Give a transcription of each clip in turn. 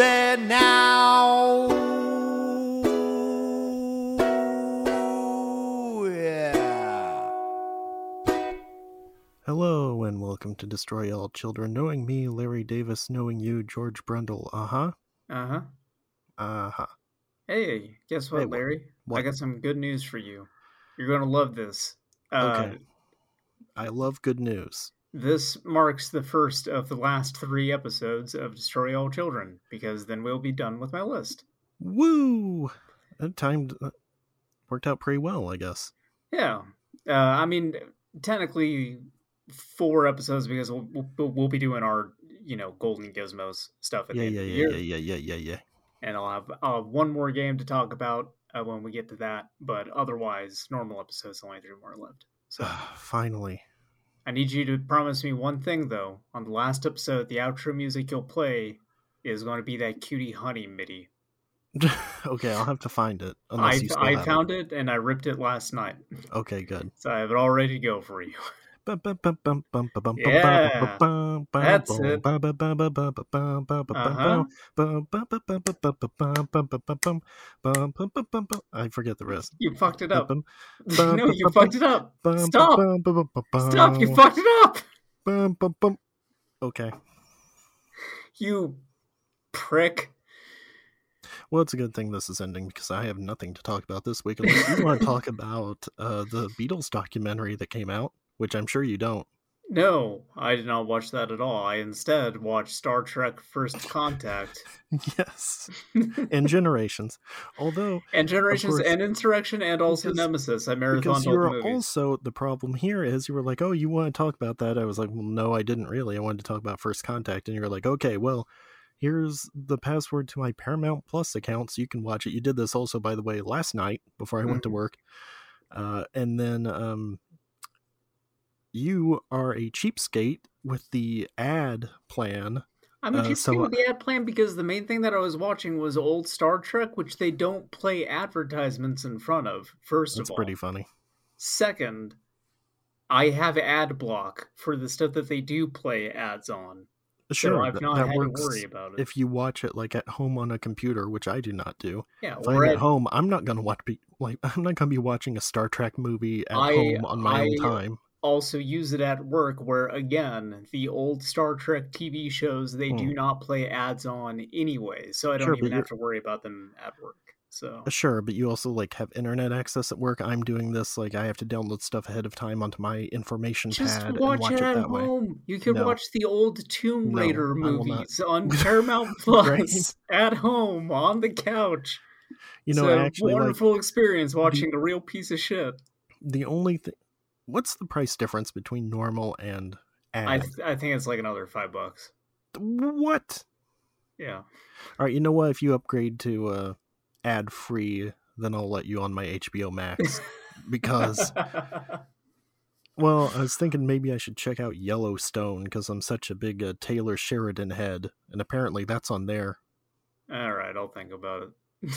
there now. Yeah. Hello and welcome to Destroy All Children. Knowing me, Larry Davis. Knowing you, George Brundle. Uh huh. Uh huh. Uh huh. Hey, guess what, Hey, what- Larry? I got some good news for you. You're going to love this. Uh, Okay. I love good news. This marks the first of the last three episodes of Destroy All Children, because then we'll be done with my list. Woo! That timed uh, worked out pretty well, I guess. Yeah. Uh, I mean, technically, four episodes because we'll, we'll, we'll be doing our, you know, Golden Gizmos stuff at Yeah, the end yeah, of the yeah, year. yeah, yeah, yeah, yeah, yeah. And I'll have, I'll have one more game to talk about uh, when we get to that. But otherwise, normal episodes only three more left. So. Finally. I need you to promise me one thing though. On the last episode, the outro music you'll play is going to be that cutie honey MIDI. okay, I'll have to find it. I Unless you still I found it. and I ripped it last night. Okay, good. so I have it all ready to go for you. Yeah, that's it. Uh-huh. I forget the rest. You fucked it up. no, you fucked it up. Stop! Stop! You fucked it up. Okay. You prick. Well, it's a good thing this is ending because I have nothing to talk about this week unless you want to talk about uh, the Beatles documentary that came out, which I'm sure you don't. No, I did not watch that at all. I instead watched Star Trek First Contact yes. And Generations. Although, and Generations course. and Insurrection and also Because- Nemesis. I marathoned because you were movies. also, the problem here is you were like, oh, you want to talk about that? I was like, well, no, I didn't really. I wanted to talk about First Contact. And you were like, okay, well, here's the password to my Paramount Plus account so you can watch it. You did this also, by the way, last night before I went to Mhm. work. Uh, and then um, you are a cheapskate with the ad plan. I'm a Uh, cheapskate so, with the ad plan because the main thing that I was watching was old Star Trek, which they don't play advertisements in front of. First of all, it's pretty funny. second, I have ad block for the stuff that they do play ads on, Sure, so I've not that had works to worry about it. if you watch it like at home on a computer, which I do not do. yeah, If I'm at, at home, I'm not gonna watch be like I'm not gonna be watching a Star Trek movie at I- home on my own I- time. Also use it at work, where again, the old Star Trek TV shows they do Hmm. not play ads on anyway, so I don't Sure, even have to worry about them at work. So Uh, Sure, but you also like have internet access at work. I'm doing this like I have to download stuff ahead of time onto my information Just pad and watch, watch it it at that way. home. You can No. watch the old Tomb Raider not. movies on Paramount Plus at home on the couch. You know, it's a actually like wonderful experience watching a real piece of shit. the only thing. What's the price difference between normal and I th- I think it's like another five bucks. what? Yeah. All right, you know what? If you upgrade to uh, ad free, then I'll let you on my HBO Max because Well, I was thinking maybe I should check out Yellowstone because I'm such a big uh, Taylor Sheridan head, and apparently that's on there. All right, I'll think about it.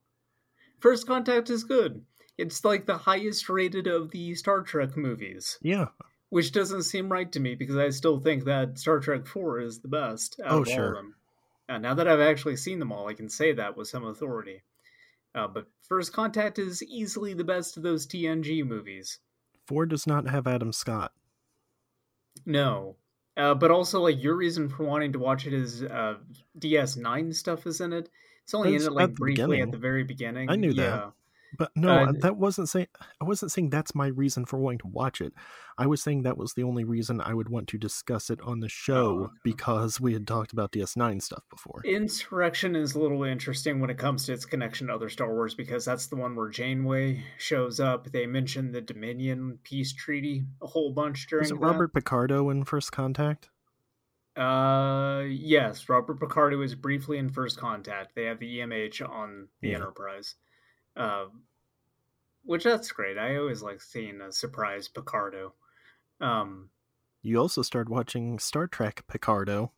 First Contact is good. It's like the highest rated of the Star Trek movies, Yeah. which doesn't seem right to me because I still think that Star Trek 4 is the best out Oh, of all sure. of them. Uh, now that I've actually seen them all, I can say that with some authority. Uh, but First Contact is easily the best of those TNG movies. Four does not have Adam Scott. No. Uh, but also, like, your reason for wanting to watch it is uh, DS9 stuff is in it. It's only That's in it, like, the briefly at the very beginning. I knew that. But no, that wasn't saying. I wasn't saying that's my reason for wanting to watch it. I was saying that was the only reason I would want to discuss it on the show okay. because we had talked about DS9 stuff before. Insurrection is a little interesting when it comes to its connection to other Star Wars because that's the one where Janeway shows up. They mention the Dominion peace treaty a whole bunch during Was it that. Robert Picardo in First Contact? Uh, yes, Robert Picardo is briefly in First Contact. They have the EMH on the Yeah. Enterprise, uh, which that's great. I always like seeing a surprise Picardo. Um, You also started watching Star Trek Picardo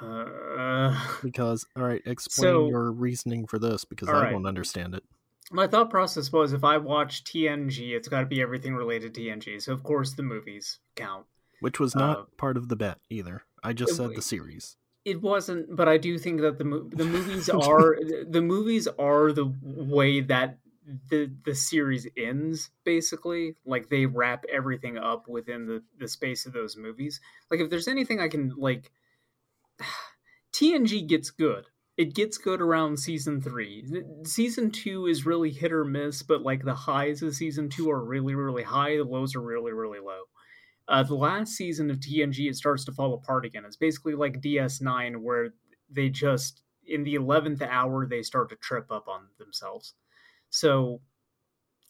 uh, because, all right, explain So- your reasoning for this because I right. don't understand it. my thought process was if I watch TNG, it's got to be everything related to TNG. So of course the movies count. Which was not Uh, part of the bet either. I just it said the series. It wasn't, but I do think that the mo- the movies are the movies are the way that the the series ends. Basically, like they wrap everything up within the the space of those movies. Like if there's anything I can like, TNG gets good. It gets good around season three. Season two is really hit or miss, but like the highs of season two are really really high. The lows are really really low. Uh, the last season of TNG, it starts to fall apart again. It's basically like DS9, where they just, in the 11th hour, they start to trip up on themselves. So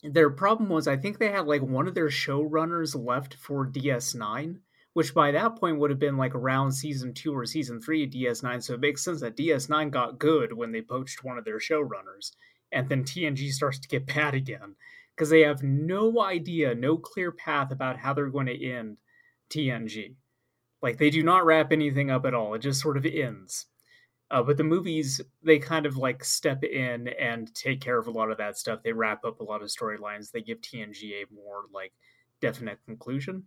their problem was, I think they had like one of their showrunners left for DS9, which by that point would have been like around season two or season three of DS9. So it makes sense that DS9 got good when they poached one of their showrunners. And then TNG starts to get bad again because they have no idea, no clear path about how they're going to end TNG. Like they do not wrap anything up at all. It just sort of ends. Uh, but the movies, they kind of like step in and take care of a lot of that stuff. They wrap up a lot of storylines. They give TNG a more like definite conclusion.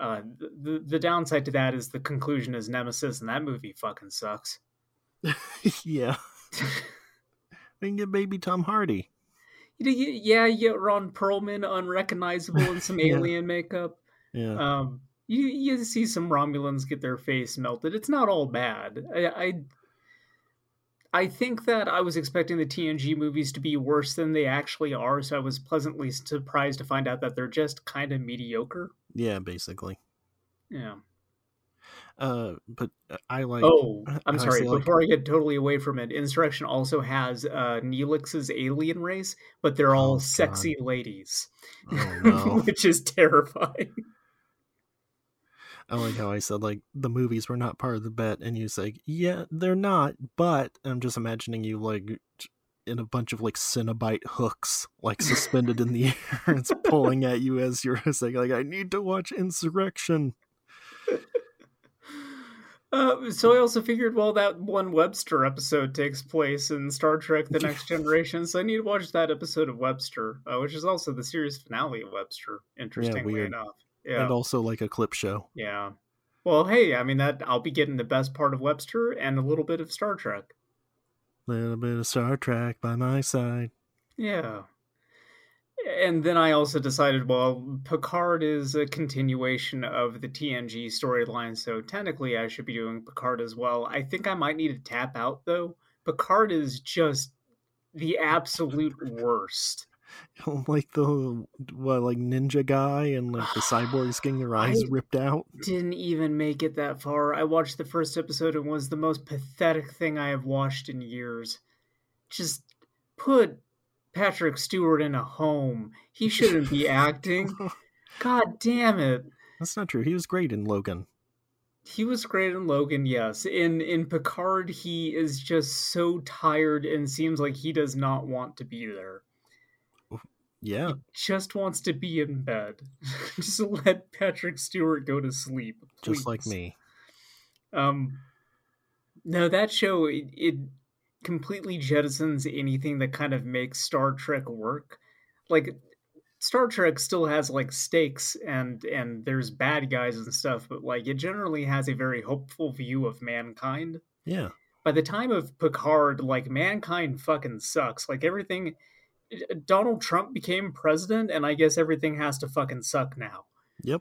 Uh, the the downside to that is the conclusion is Nemesis, and that movie fucking sucks. yeah. They can get baby Tom Hardy. Yeah, you get Ron Perlman unrecognizable in some Yeah. alien makeup. Yeah. Um, you you see some Romulans get their face melted. It's not all bad. I, I I think that I was expecting the TNG movies to be worse than they actually are, so I was pleasantly surprised to find out that they're just kind of mediocre. yeah, basically. Yeah. Uh, but I like. Oh, I'm sorry. like- Before I get totally away from it, Insurrection also has uh, Neelix's alien race, but they're Oh, all God. sexy ladies, Oh no! which is terrifying. I like how I said like the movies were not part of the bet, and you say, yeah, they're not. But I'm just imagining you like in a bunch of like Cenobite hooks, like suspended in the air, and it's pulling at you as you're saying like, I need to watch Insurrection. Uh, so I also figured, well, that one Webster episode takes place in Star Trek: The Next Generation, so I need to watch that episode of Webster, uh, which is also the series finale of Webster. Interestingly weird. enough, yeah, And also like a clip show. yeah. Well, hey, I mean that I'll be getting the best part of Webster and a little bit of Star Trek. Little bit of Star Trek by my side. Yeah. And then I also decided, well, Picard is a continuation of the TNG storyline, so technically I should be doing Picard as well. I think I might need to tap out, though. Picard is just the absolute worst. like the what like ninja guy and like the cyborgs getting their eyes I- ripped out. Didn't even make it that far. I watched the first episode and was the most pathetic thing I have watched in years. Just put Patrick Stewart in a home. He shouldn't be acting. God damn it. That's not true. He was great in Logan. He was great in Logan, yes. In in Picard, he is just so tired and seems like he does not want to be there. Yeah. Just wants to be in bed. just let Patrick Stewart go to sleep. Just like me. Um, no, that show it, it completely jettisons anything that kind of makes Star Trek work. Like Star Trek still has like stakes and and there's bad guys and stuff, but like it generally has a very hopeful view of mankind. Yeah. By the time of Picard, like mankind fucking sucks. Like everything Donald Trump became president and I guess everything has to fucking suck now. Yep.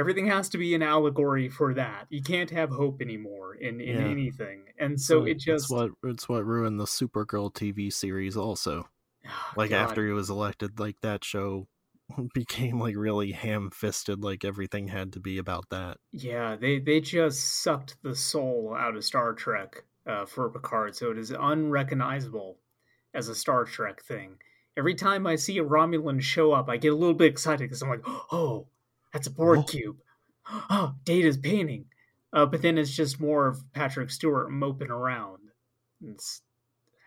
Everything has to be an allegory for that. You can't have hope anymore in, in Yeah. anything. And so it just it's what it's what ruined the Supergirl TV series also. Oh, Like God. after he was elected, like that show became like really ham fisted, like everything had to be about that. Yeah, they they just sucked the soul out of Star Trek uh, for Picard, so it is unrecognizable as a Star Trek thing. Every time I see a Romulan show up, I get a little bit excited because I'm like, oh, that's a Borg Oh. cube. Oh, Data's painting. Uh, but then it's just more of Patrick Stewart moping around.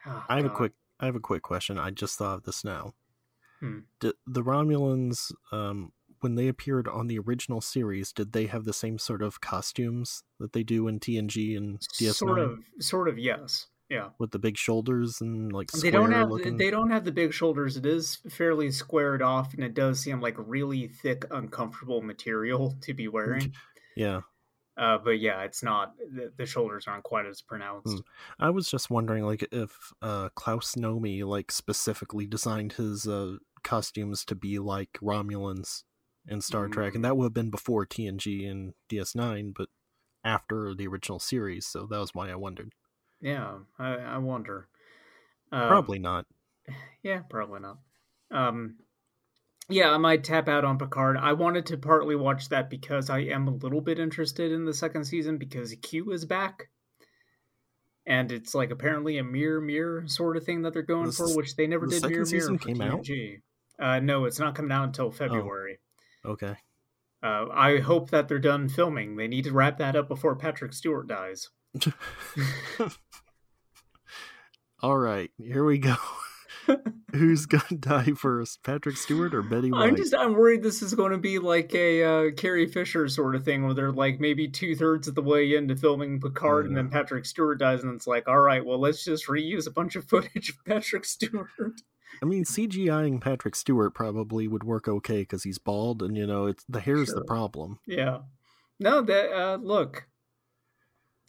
Oh, I have a quick I have a quick question. I just thought of this now. Hmm. Did the Romulans um when they appeared on the original series, did they have the same sort of costumes that they do in TNG and DS9 sort of, sort of, yes, yeah. with the big shoulders and like They don't have looking? they don't have the big shoulders. It is fairly squared off, and it does seem like really thick, uncomfortable material to be wearing. Yeah, Uh, but yeah, it's not the, the shoulders aren't quite as pronounced. I was just wondering, like, if uh, Klaus Nomi like specifically designed his uh, costumes to be like Romulans in Star Trek, Mm. and that would have been before TNG and DS9, but after the original series. So that was why I wondered. Yeah, I, I wonder. Um, Probably not. Yeah, probably not. Um, yeah, I might tap out on Picard. I wanted to partly watch that because I am a little bit interested in the second season because Q is back. And it's like apparently a mirror mirror sort of thing that they're going The for, which they never the did mirror mirror for came out? Uh, no, it's not coming out until February. Okay. Uh, I hope that they're done filming. They need to wrap that up before Patrick Stewart dies. All right, here we go. Who's gonna die first, Patrick Stewart or Betty White? I'm just I'm worried this is going to be like a uh, Carrie Fisher sort of thing where they're like maybe two thirds of the way into filming Picard and then Patrick Stewart dies and it's like all right well let's just reuse a bunch of footage of Patrick Stewart. I mean, CGIing Patrick Stewart probably would work okay because he's bald, and you know, it's the hair's Sure. the problem. yeah, no that uh, look,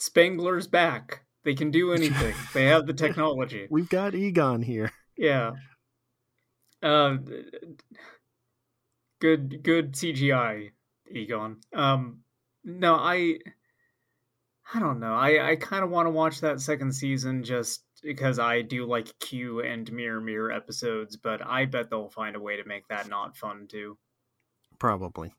Spengler's back. They can do anything. they have the technology. We've got Egon here. Yeah. Uh, good, good CGI, Egon. Um, no, I, I don't know. I, I kind of want to watch that second season just because I do like Q and Mirror Mirror episodes, but I bet they'll find a way to make that not fun too. Probably.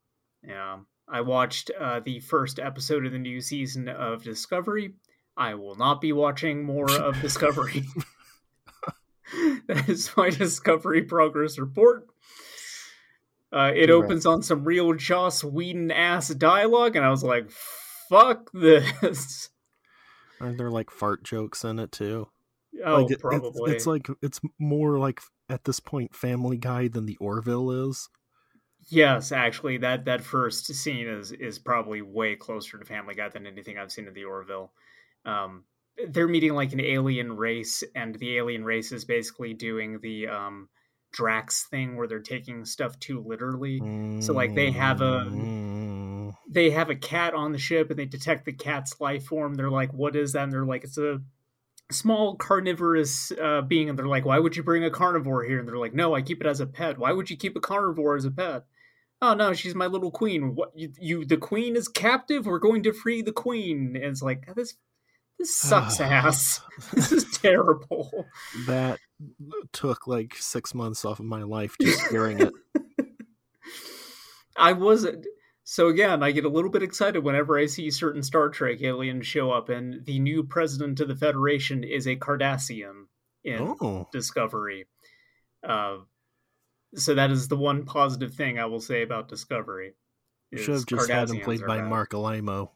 Yeah. I watched uh, the first episode of the new season of Discovery. I will not be watching more of Discovery. that is my Discovery progress report. Uh, it opens on some real Joss Whedon ass dialogue, and I was like, fuck this. Aren't there like fart jokes in it too? Oh, like it- probably. It's, like it's more like at this point Family Guy than the Orville is. Yes, actually, that that first scene is is probably way closer to Family Guy than anything I've seen in the Orville. Um, they're meeting like an alien race, and the alien race is basically doing the um, Drax thing where they're taking stuff too literally. So, like, they have a- Mm, They have a cat on the ship, and they detect the cat's life form. They're like, "What is that?" And they're like, "It's a." small carnivorous uh, being and they're like why would you bring a carnivore here and they're like no i keep it as a pet why would you keep a carnivore as a pet oh no she's my little queen. What you, you the queen is captive? We're going to free the queen. And it's like this this sucks ass. This is terrible. That took like six months off of my life just hearing it. i wasn't. So again i get a little bit excited whenever i see certain star trek aliens show up and the new president of the federation is a cardassian in Oh, Discovery. Uh, so that is the one positive thing I will say about Discovery. you should have just had him played by bad. Marc Alaimo.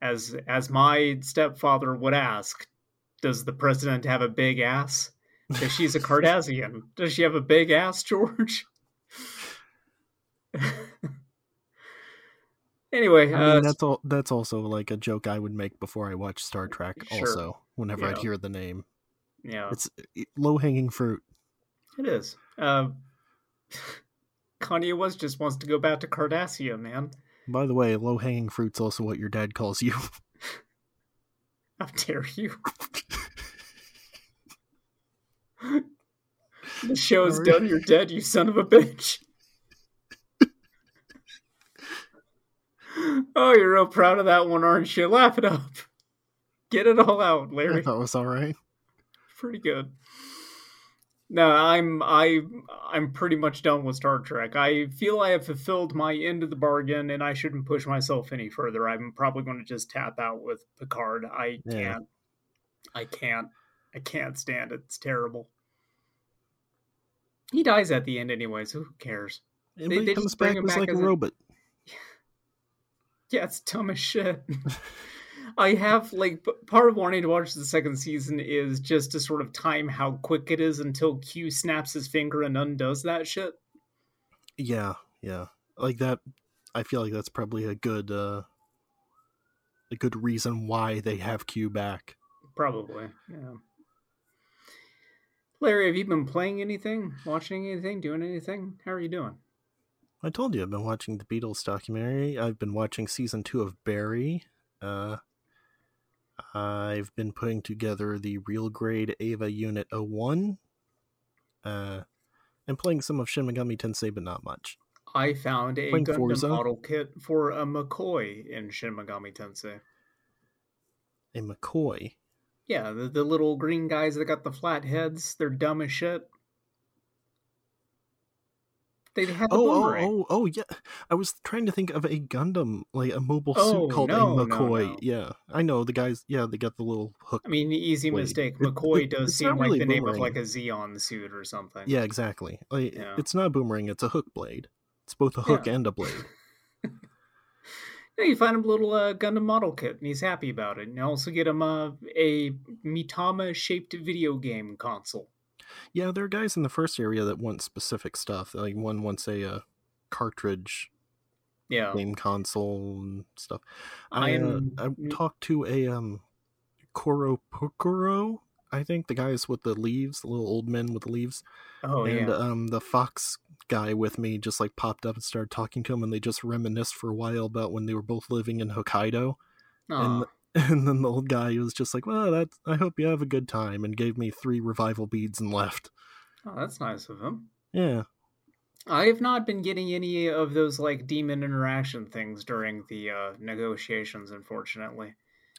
As as my stepfather would ask, does the president have a big ass? Because she's a Cardassian. Does she have a big ass, George? anyway, I uh, that's all. That's also like a joke I would make before I watch Star Trek. Sure. Also, whenever I'd hear the name, yeah, it's low hanging fruit. it is. Uh, Kanye West just wants to go back to Cardassia, man. By the way, low hanging fruit's also what your dad calls you. How dare you? the show's Sorry. done. You're dead, you son of a bitch. oh, you're real proud of that one, aren't you? Laugh it up. Get it all out, Larry. thought it was all right. Pretty good. No, I'm I I'm pretty much done with Star Trek. I feel I have fulfilled my end of the bargain, and I shouldn't push myself any further. I'm probably going to just tap out with Picard. I can't. I can't. I can't stand it. It's terrible. He dies at the end anyway, so who cares? And They- he comes back back like a as a- robot. Yeah, it's dumb as shit. I have like part of wanting to watch the second season is just to sort of time how quick it is until Q snaps his finger and undoes that shit. Yeah, yeah. Like that I feel like that's probably a good uh a good reason why they have Q back. Probably, yeah. Larry, have you been playing anything, watching anything, doing anything? How are you doing? I told you I've been watching the Beatles documentary. I've been watching season two of Barry. Uh, I've been putting together the real grade Eva Unit 01. Uh, and playing some of Shin Megami Tensei, but not much. I found a Playing Gundam Forza? model kit for a Mokoi in Shin Megami Tensei. A Mokoi. Yeah, the, the little green guys that got the flat heads, they're dumb as shit. They had the Oh, oh, boomerang. oh, oh, yeah. I was trying to think of a Gundam, like a mobile Oh, suit called no, a Mokoi. no. Yeah, I know the guys. Yeah, they got the little hook. I mean, easy Wait, mistake. Mokoi it- does seem like really the name of like a Zeon suit or something. Yeah, exactly. Like, Yeah. It's not a boomerang; it's a hook blade. It's both a hook Yeah. and a blade. Yeah, you find him a little uh, Gundam model kit, and he's happy about it. And you also get him uh, a Mitama-shaped video game console. Yeah, there are guys in the first area that want specific stuff. Like one wants a uh, cartridge Yeah, game console and stuff. I I, uh, I talked to a um Koro Pukuro, I think the guys with the leaves, the little old men with the leaves, oh and yeah. um the fox guy with me just like popped up and started talking to him, and they just reminisced for a while about when they were both living in Hokkaido. Aw. And then the old guy was just like, "Well, that I hope you have a good time," and gave me three revival beads and left. oh, that's nice of him. Yeah, I have not been getting any of those like demon interaction things during the uh, negotiations, unfortunately.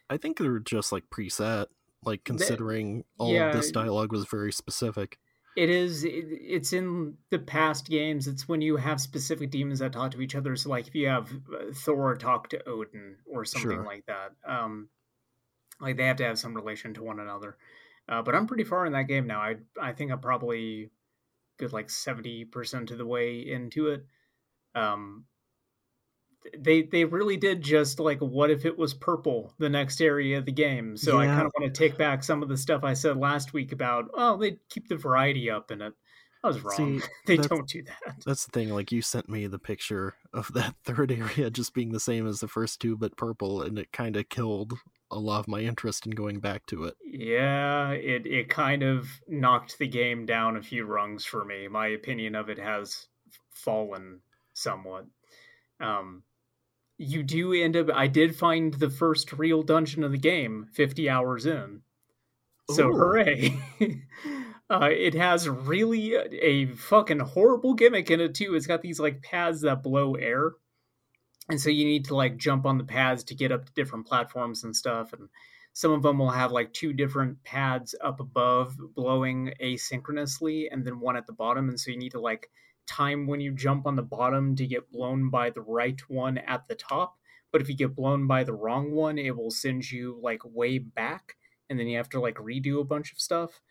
I think they're just like preset, like considering all yeah, of this dialogue was very specific. It is. It, it's in the past games. It's when you have specific demons that talk to each other. So, like, if you have uh, Thor talk to Odin or something Sure. like that, um, like they have to have some relation to one another. Uh, but I'm pretty far in that game now. I I think I'm probably good, like seventy percent of the way into it. Um, they they really did just like what if it was purple the next area of the game? So i kind of want to take back some of the stuff i said last week about oh they keep the variety up in it. I was wrong. See, they don't do that. That's the thing. Like you sent me the picture of that third area just being the same as the first two, but purple, and it kind of killed a lot of my interest in going back to it. yeah it it kind of knocked the game down a few rungs for me. My opinion of it has fallen somewhat. Um you do end up i did find the first real dungeon of the game 50 hours in So Ooh. hooray! uh, it has really a fucking horrible gimmick in it too. It's got these like pads that blow air, and so you need to like jump on the pads to get up to different platforms and stuff. And some of them will have like two different pads up above blowing asynchronously, and then one at the bottom. And so you need to like time when you jump on the bottom to get blown by the right one at the top. But if you get blown by the wrong one, it will send you like way back and then you have to like redo a bunch of stuff.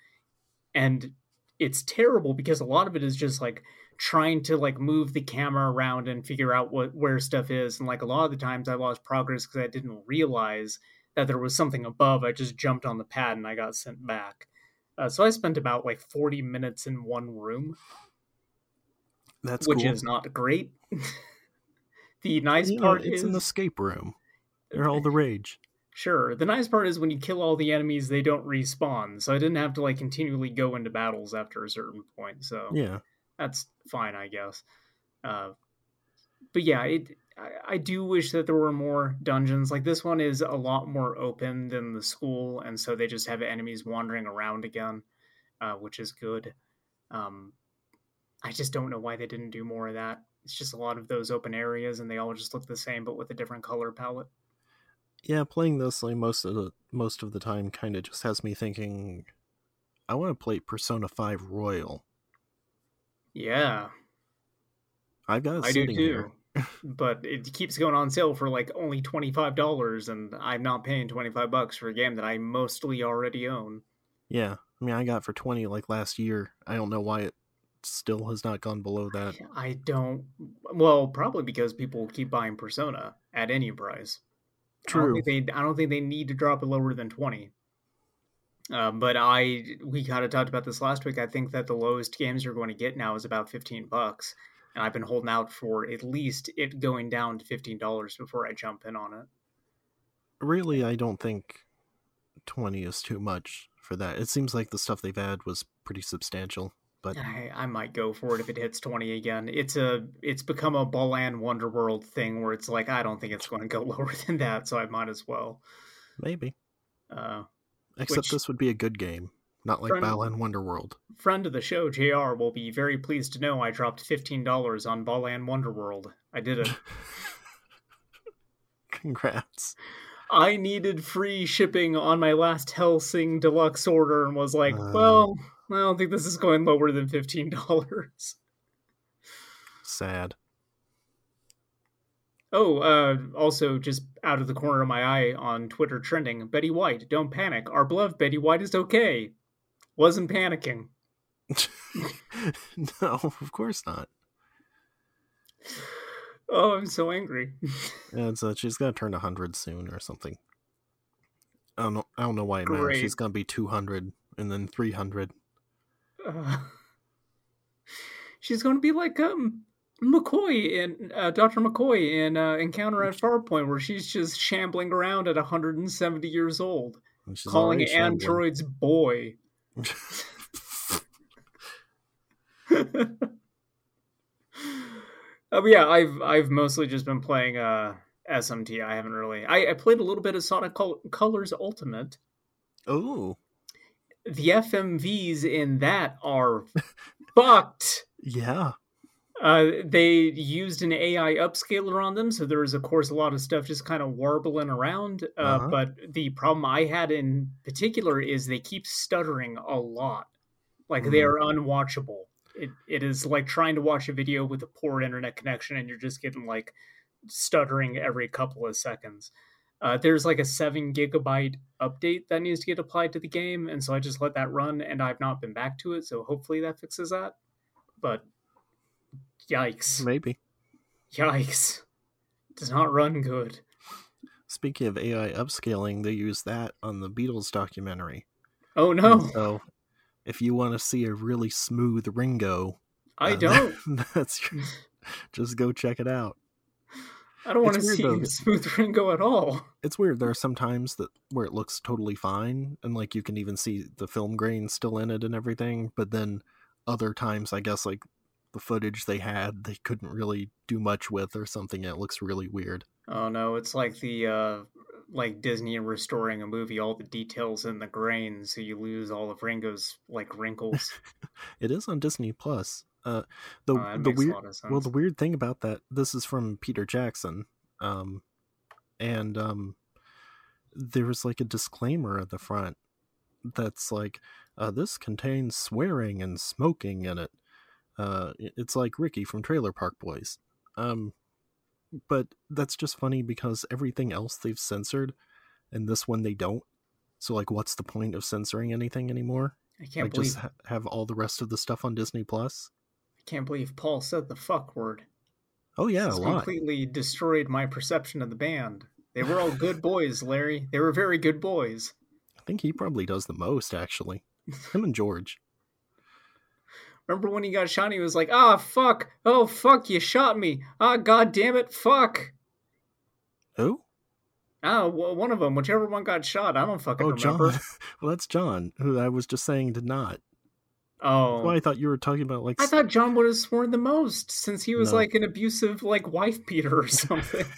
And it's terrible because a lot of it is just like trying to like move the camera around and figure out what where stuff is and like a lot of the times i lost progress because i didn't realize that there was something above. I just jumped on the pad and i got sent back. Uh, so i spent about like 40 minutes in one room That's which cool. is not great the nice know, part it's is an escape room. They're all the rage. Sure. The nice part is when you kill all the enemies, they don't respawn. So I didn't have to like continually go into battles after a certain point. So Yeah. that's fine, I guess. Uh, but yeah, it. I, I do wish that there were more dungeons. Like this one is a lot more open than the school, and so they just have enemies wandering around again, uh, which is good. Um, I just don't know why they didn't do more of that. It's just a lot of those open areas, and they all just look the same, but with a different color palette. Yeah, playing this like most of the most of the time kind of just has me thinking I want to play Persona 5 Royal. Yeah, I've got it I do too. here. but it keeps going on sale for like only twenty five dollars, and I'm not paying twenty five bucks for a game that I mostly already own. Yeah. I mean, I got for 20 like last year. I don't know why it still has not gone below that. I don't. Well, probably because people keep buying Persona at any price. I don't True. think they. I don't think they need to drop it lower than twenty. Um, but I, we kind of talked about this last week. I think that the lowest games you're going to get now is about fifteen bucks, and I've been holding out for at least it going down to fifteen dollars before I jump in on it. Really, I don't think 20 is too much for that. It seems like the stuff they've had was pretty substantial. But I, I might go for it if it hits 20 again. It's a it's become a Balan Wonderworld thing where it's like I don't think it's going to go lower than that, so I might as well. maybe. Uh, Except Which- this would be a good game, not like Friend- Balan Wonderworld. friend of the show, JR, will be very pleased to know I dropped $15 on Balan Wonderworld. I did it. Congrats. I needed free shipping on my last Helsing deluxe order and was like, Uh. well, I don't think this is going lower than $15. Sad. Oh, uh, also, just out of the corner of my eye on Twitter trending, Betty White, don't panic. Our beloved Betty White is okay. Wasn't panicking. no, of course not. Oh, I'm so angry. Yeah, it's, uh, she's gonna turn hundred soon or something. I don't know. I don't know why it matters. She's gonna be two hundred and then three hundred. Uh, she's going to be like um, McCoy in uh, Dr. McCoy in uh, Encounter at Farpoint, where she's just shambling around at 170 years old, she's calling already shambling. androids boy. Oh yeah, I've I've mostly just been playing uh SMT. I haven't really. I, I played a little bit of Sonic Col- Colors Ultimate. oh, The FMVs in that are fucked. yeah. Uh, they used an AI upscaler on them, so there was, of course, a lot of stuff just kind of warbling around. Uh, Uh-huh. But the problem I had in particular is they keep stuttering a lot. Like they Mhm. are unwatchable. It it is like trying to watch a video with a poor internet connection, and you're just getting like stuttering every couple of seconds. Uh, there's like a seven gigabyte update that needs to get applied to the game, and so I just let that run, and I've not been back to it. So hopefully that fixes that. But yikes! Maybe. Yikes! Does not run good. Speaking of AI upscaling, they use that on the Beatles documentary. Oh no, So, if you want to see a really smooth Ringo, I uh, don't. that's just go check it out. I don't want to see though. Smooth Ringo at all. It's weird. There are some times that where it looks totally fine, and like you can even see the film grain still in it and everything. But then other times, I guess like the footage they had, they couldn't really do much with or something. It looks really weird. Oh no, it's like the uh like Disney restoring a movie, all the details in the grain, so you lose all of Ringo's like wrinkles. It is on Disney Plus. Uh, the Oh, the weird a lot of sense. well, the weird thing about that, this is from Peter Jackson, um, and um, there was like a disclaimer at the front that's like, uh, "This contains swearing and smoking in it." Uh, it's like Ricky from Trailer Park Boys. Um, but that's just funny because everything else they've censored, and this one they don't. So like, what's the point of censoring anything anymore? I can't like, believe just ha- have all the rest of the stuff on Disney Plus. Can't believe Paul said the fuck word. Oh yeah, a lot. completely destroyed my perception of the band. They were all good boys, Larry. They were very good boys. I think he probably does the most, actually. Him and George. Remember when he got shot? He was like, "Ah, fuck! Oh, fuck! You shot me! Ah, god damn it! Fuck!" Who? Ah, w- one of them, whichever one got shot. I don't fucking Oh, remember. John. well, that's John, who I was just saying did not. Oh, Well, I thought you were talking about like. I thought John would have sworn the most since he was No. like an abusive like wife beater or something.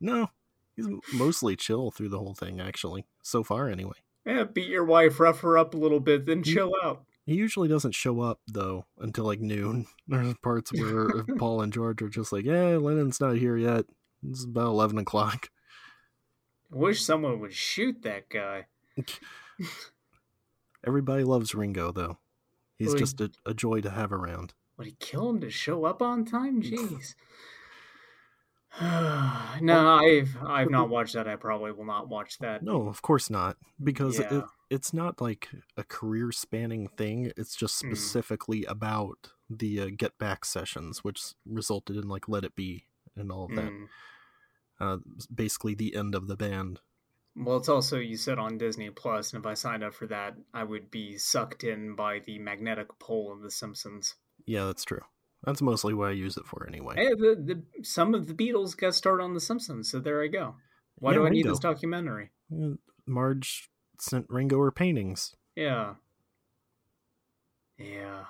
No, he's mostly chill through the whole thing, actually. So far, anyway. yeah, beat your wife, rough her up a little bit, then chill out. He usually doesn't show up though until like noon. There's parts where Paul and George are just like, "Yeah, Lennon's not here yet. It's about eleven o'clock." I wish someone would shoot that guy. Everybody loves Ringo though. He's Well, he- just a, a joy to have around. Would he kill him to show up on time? Jeez. no, I've I've not watched that. I probably will not watch that. No, of course not, because Yeah. it, it's not like a career spanning thing. It's just Mm. specifically about the uh, Get Back sessions, which resulted in like Let It Be and all of that. Mm. Uh, basically, the end of the band. Well, it's also you said on Disney Plus, and if I signed up for that, I would be sucked in by the magnetic pole of The Simpsons. Yeah, that's true. That's mostly what I use it for anyway. Hey, the, the some of the Beatles got started on The Simpsons, so there I go. Why Yeah, do I need this documentary? Marge sent Ringo her paintings. Yeah, yeah.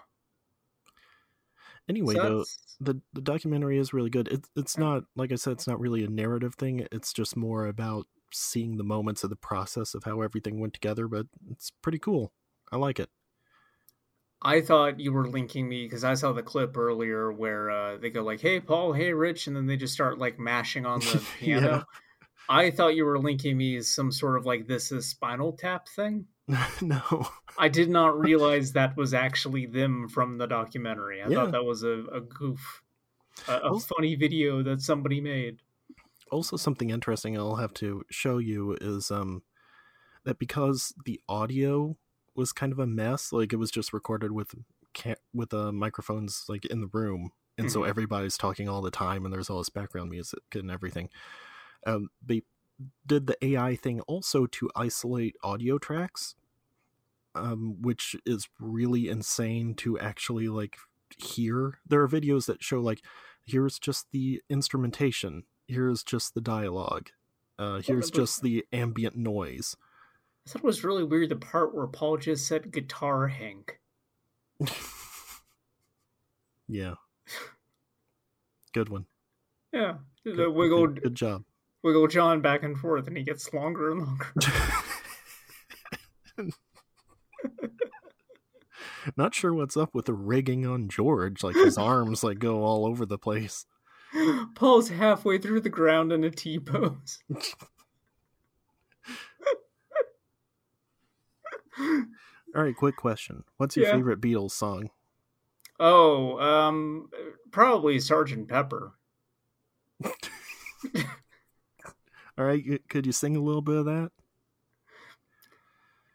Anyway, So though, the the documentary is really good. It's it's not like I said, it's not really a narrative thing. It's just more about seeing the moments of the process of how everything went together. But it's pretty cool. I like it. I thought you were linking me because I saw the clip earlier where uh, they go like, "Hey, Paul. Hey, Rich," and then they just start like mashing on the Yeah. piano. I thought you were linking me as some sort of like this is Spinal Tap thing. no, I did not realize that was actually them from the documentary. I Yeah. thought that was a, a goof, a, a Well- funny video that somebody made. Also something interesting I'll have to show you is um that because the audio was kind of a mess, like it was just recorded with with uh, microphones like in the room, and so Mhm. everybody's talking all the time, and there's all this background music and everything. Um, they did the AI thing also to isolate audio tracks, um, which is really insane to actually like hear. There are videos that show like here's just the instrumentation, here's just the dialogue, uh, here's just the ambient noise. I thought it was really weird the part where Paul just said guitar Hank. yeah, good one. Yeah. Good, The wiggle good, good job. wiggle John back and forth and he gets longer and longer. Not sure what's up with the rigging on George. Like his arms like go all over the place. Paul's halfway through the ground in a T pose. All right, quick question. What's your Yeah. favorite Beatles song? Oh, um, probably Sergeant Pepper. All right, could you sing a little bit of that?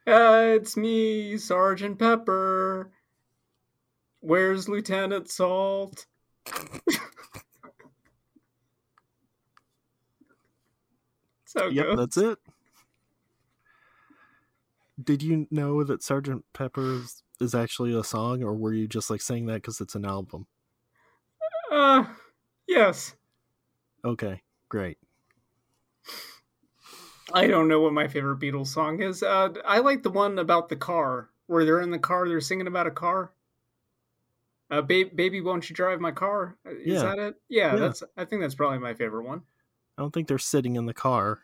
Uh, it's me, Sergeant Pepper. Where's Lieutenant Salt? So Yep, good. that's it. Did you know that Sergeant Pepper's is actually a song, or were you just like saying that because it's an album? Uh, yes. Okay, great. I don't know what my favorite Beatles song is. Uh, I like the one about the car, where they're in the car, they're singing about a car. Uh, ba- baby, won't you drive my car? Uh, Is Yeah. that it? Yeah, Yeah. that's. I think that's probably my favorite one. I don't think they're sitting in the car.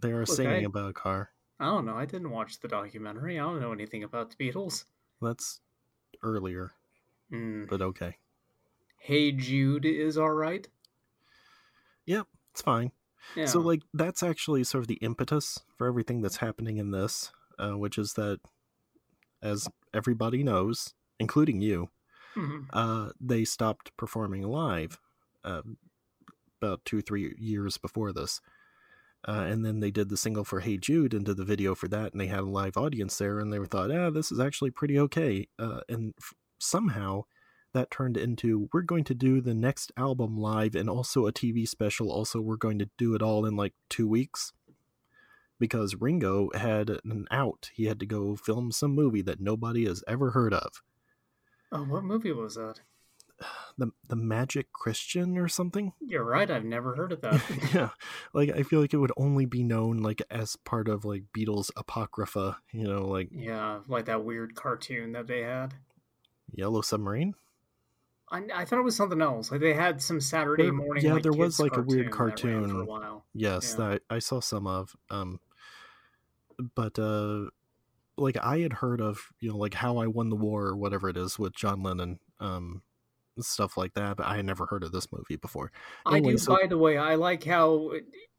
They are singing Okay. about a car. I don't know. I didn't watch the documentary. I don't know anything about the Beatles. That's earlier, Hmm. but okay. Hey Jude is all right. Yep, it's fine. Yeah. So, like, that's actually sort of the impetus for everything that's happening in this, uh, which is that, as everybody knows, including you, Mhm. uh, they stopped performing live uh, about two, three years before this. Uh, and then they did the single for Hey Jude and did the video for that, and they had a live audience there, and they were thought, ah, this is actually pretty okay. Uh, and f- somehow that turned into we're going to do the next album live and also a TV special. Also, we're going to do it all in like two weeks because Ringo had an out. He had to go film some movie that nobody has ever heard of. Oh, what movie was that? The the Magic Christian or something. You're right. I've never heard of that. yeah, like I feel like it would only be known like as part of like Beatles apocrypha. You know, like yeah, like that weird cartoon that they had. Yellow Submarine. I, I thought it was something else. Like they had some Saturday morning. yeah, like, there was, like, a weird that for cartoon. a while. Yes, Yeah. that I saw some of. Um, but uh, like I had heard of you know like How I Won the War or whatever it is with John Lennon. Um, stuff like that, but I had never heard of this movie before. I do. so- By the way, I like how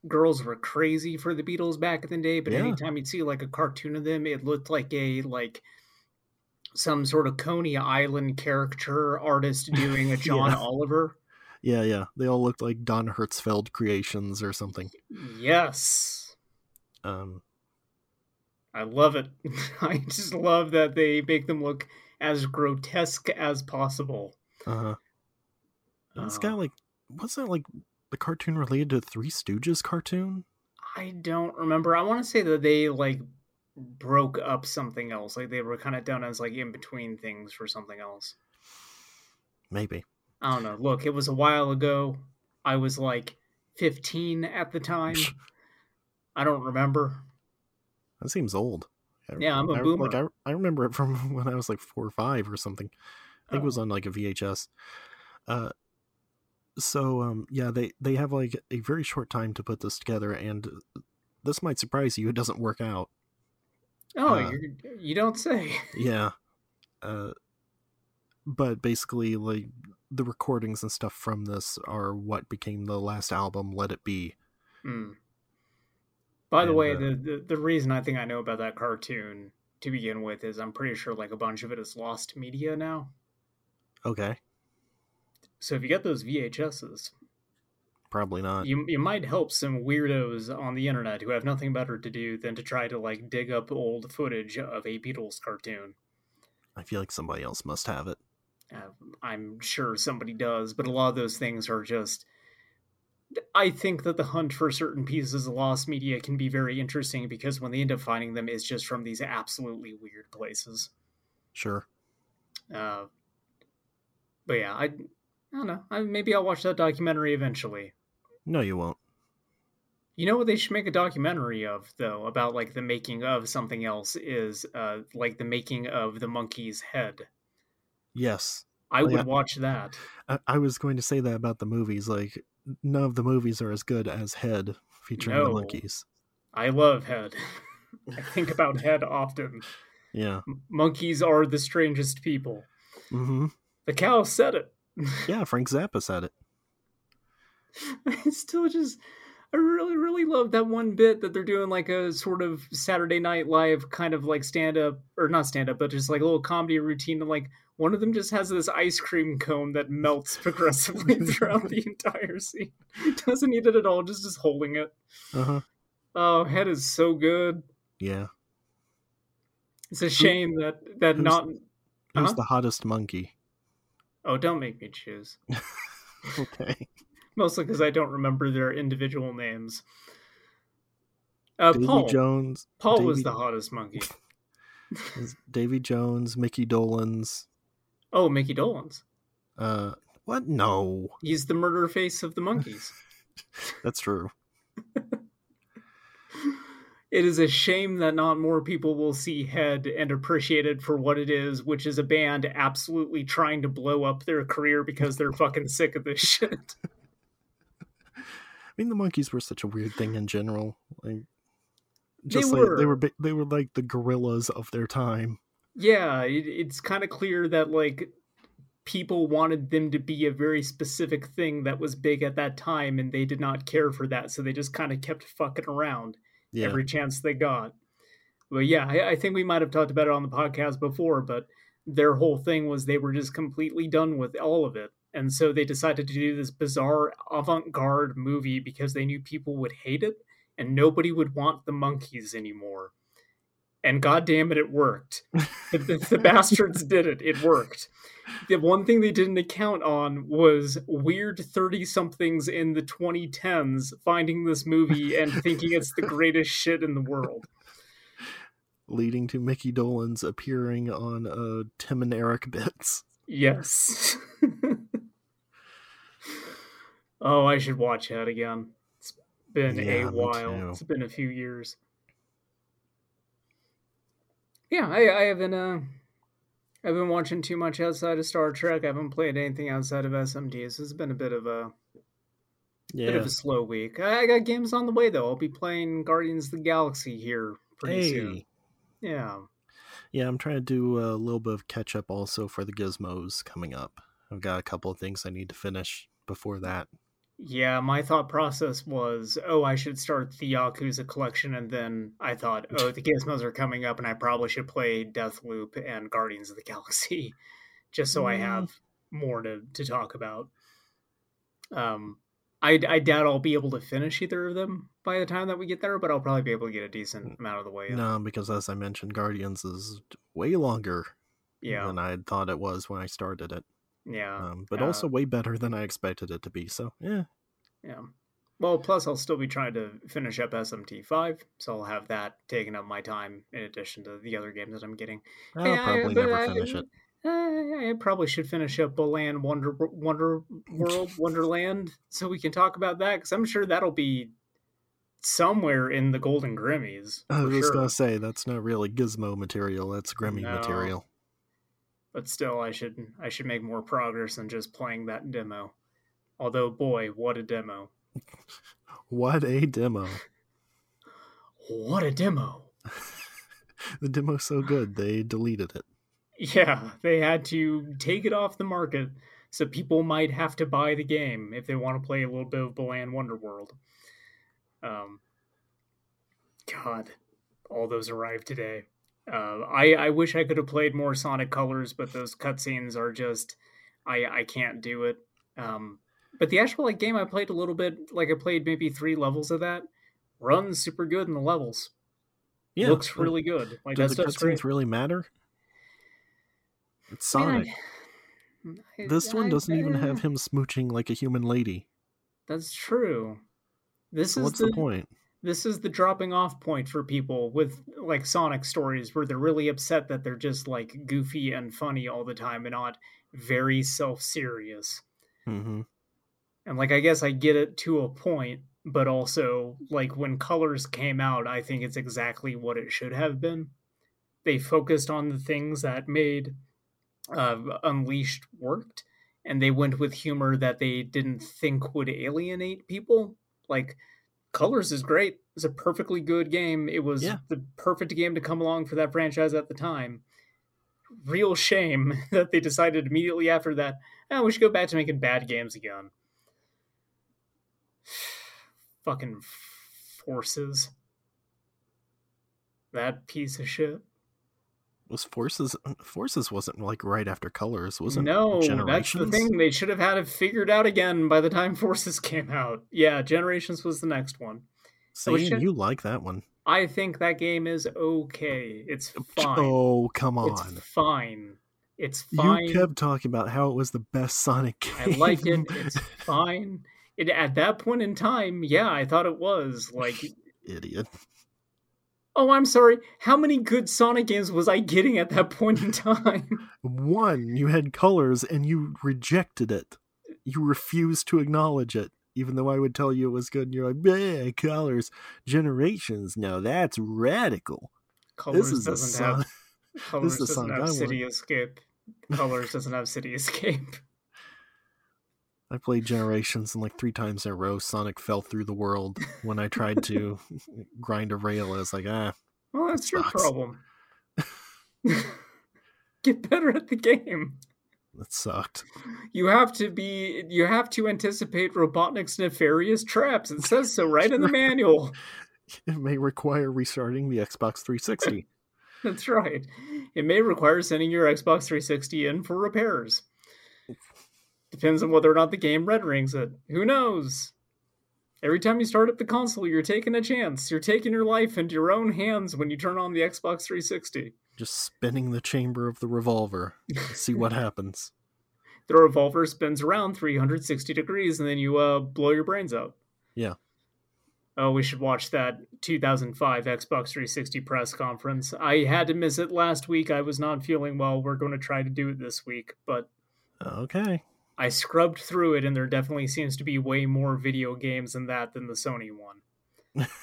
girls were crazy for the Beatles back in the day. But Yeah. anytime you'd see like a cartoon of them, it looked like a like some sort of Coney Island caricature artist doing a John Yeah. Oliver. Yeah, yeah. They all looked like Don Hertzfeldt creations or something. Yes. Um, I love it. I just love that they make them look as grotesque as possible. Uh-huh. It's Uh, got like, was that like? The cartoon related to Three Stooges cartoon? I don't remember. I want to say that they like broke up something else. Like they were kind of done as like in between things for something else. Maybe. I don't know. Look, it was a while ago. I was like 15 at the time. I don't remember. That seems old. I- Yeah, I'm a I, boomer. Like I, I remember it from when I was like four or five or something. Think it was Oh. on like a VHS. Uh, so um, yeah, they they have like a very short time to put this together, and this might surprise you. It doesn't work out. Oh, uh, you don't say. Yeah. Uh, but basically, like the recordings and stuff from this are what became the last album, Let It Be. Hmm. By the way, uh, the, the the reason I think I know about that cartoon to begin with is I'm pretty sure like a bunch of it is lost media now. Okay, So if you get those VHSs, probably not. you you might help some weirdos on the internet who have nothing better to do than to try to like dig up old footage of a Beatles cartoon. I feel like somebody else must have it. Uh, I'm sure somebody does, but a lot of those things are just. I think that the hunt for certain pieces of lost media can be very interesting because when they end up finding them, it's just from these absolutely weird places. Sure. Uh, but yeah, I, I don't know. I, maybe I'll watch that documentary eventually. No, you won't. You know what they should make a documentary of though about like the making of something else is uh like the making of the Monkees' head. Yes. I would watch that. I, I was going to say that about the movies. Like, none of the movies are as good as Head featuring the Monkees. I love head. I think about head often. Yeah. M- Monkees are the strangest people. hmm The cow said it. Yeah, Frank Zappa said it. I still just I really really love that one bit that they're doing like a sort of Saturday Night Live kind of like stand up or not stand up but just like a little comedy routine and like one of them just has this ice cream cone that melts progressively throughout the entire scene. Doesn't need it at all, just is holding it. Uh huh. Oh, head is so good. Yeah. It's a shame that that who's- not Who's Uh-huh. the hottest monkey? Oh, don't make me choose. Okay. Mostly because I don't remember their individual names. Uh, Davy Paul. Jones. Paul was the hottest monkey. Davy Jones, Mickey Dolenz. Oh, Mickey Dolenz. Uh, what? No, He's the murder face of the Monkees. that's true. It is a shame that not more people will see Head and appreciate it for what it is, which is a band absolutely trying to blow up their career because they're fucking sick of this shit. I mean, the Monkees were such a weird thing in general. Like, They just like they were. were, they were like the gorillas of their time. yeah, it, it's kind of clear that like people wanted them to be a very specific thing that was big at that time, and they did not care for that, so they just kind of kept fucking around. Yeah, every chance they got. But yeah, I, I think we might have talked about it on the podcast before, but their whole thing was they were just completely done with all of it. And so they decided to do this bizarre avant garde movie because they knew people would hate it and nobody would want the Monkees anymore. And goddamn it, it worked. the, the, the bastards did it. It worked. The one thing they didn't account on was weird 30 somethings in the 2010s finding this movie and thinking it's the greatest shit in the world. leading to Mickey Dolenz appearing on uh, Tim and Eric bits. Yes. oh, I should watch that again. It's been Yeah, a while. It's been a few years. Yeah, I, I haven't uh I've been watching too much outside of Star Trek. I haven't played anything outside of SMTs. It's been a bit of a bit of a slow week. I, I got games on the way though. I'll be playing Guardians of the Galaxy here pretty soon. Hey. Yeah. Yeah, I'm trying to do a little bit of catch up also for the gizmos coming up. I've got a couple of things I need to finish before that. Yeah, my thought process was, oh, I should start the Yakuza collection, and then I thought, oh, the Gizmos are coming up, and I probably should play Deathloop and Guardians of the Galaxy, just so I Mm. have more to, to talk about. Um, I, I doubt I'll be able to finish either of them by the time that we get there, but I'll probably be able to get a decent amount of the way. in. No, because as I mentioned, Guardians is way longer Yeah, than I had thought it was when I started it. Yeah, Um, but also way better than I expected it to be. So yeah, yeah. Well, plus I'll still be trying to finish up SMT five, so I'll have that taking up my time in addition to the other games that I'm getting. I'll probably but never I- finish it. Uh, I probably should finish up Land Wonder Wonder World Wonderland so we can talk about that because I'm sure that'll be somewhere in the Golden Grimmies. I was sure. gonna say that's not really Gizmo material. That's Grimmy No. material. But still, I should I should make more progress than just playing that demo. Although, boy, what a demo! What a demo! What a demo! the demo's so good they deleted it. Yeah, they had to take it off the market so people might have to buy the game if they want to play a little bit of Balan Wonderworld. Um, God, all those arrived today. Uh, I I wish I could have played more Sonic Colors, but those cutscenes are just I I can't do it. Um, but the actual like game I played a little bit, like I played maybe three levels of that, runs super good in the levels. Yeah, looks really good. Like Does the great. cutscenes really matter? It's I Sonic. I- this one doesn't even eh, have him smooching like a human lady. That's true. This So is what's the, the point? This is the dropping off point for people with like Sonic stories where they're really upset that they're just like goofy and funny all the time and not very self serious. hmm And like I guess I get it to a point, but also like when Colors came out, I think it's exactly what it should have been. They focused on the things that made uh, Unleashed worked, and they went with humor that they didn't think would alienate people. Like Colors is great. It's a perfectly good game. It was Yeah. the perfect game to come along for that franchise at the time. Real shame that they decided immediately after that, oh, we should go back to making bad games again. Fucking forces. That piece of shit. Was Forces Forces wasn't like right after Colors, was it? No, that's the thing. They should have had it figured out again by the time Forces came out. Yeah, Generations was the next one. Should- you like that one. I think that game is okay. It's oh, fine. Oh, come on. It's fine. It's fine. You kept talking about how it was the best Sonic I game. like it. It's fine. It at that point in time, yeah, I thought it was like Idiot. Oh, I'm sorry. How many good Sonic games was I getting at that point in time? One, you had Colors and you rejected it. You refused to acknowledge it, even though I would tell you it was good. And you're like, yeah, Colors. Generations. Now that's radical. Colors this is doesn't Son- have Colors is doesn't have. City Escape. Colors doesn't have City Escape. I played Generations and like three times in a row, Sonic fell through the world when I tried to grind a rail. I was like, ah, Well, that's your sucks. problem. Get better at the game. that sucked. You have to be. You have to anticipate Robotnik's nefarious traps. It says so right in the manual. It may require restarting the Xbox 360. That's right. It may require sending your Xbox 360 in for repairs. Depends on whether or not the game red rings it. Who knows? Every time you start up the console, you're taking a chance. You're taking your life into your own hands when you turn on the Xbox 360. Just spinning the chamber of the revolver. See what happens. The revolver spins around 360 degrees and then you uh, blow your brains out. Yeah. Oh, we should watch that 2005 Xbox 360 press conference. I had to miss it last week. I was not feeling well. We're going to try to do it this week, but Okay. I scrubbed through it, and there definitely seems to be way more video games in that than the Sony one.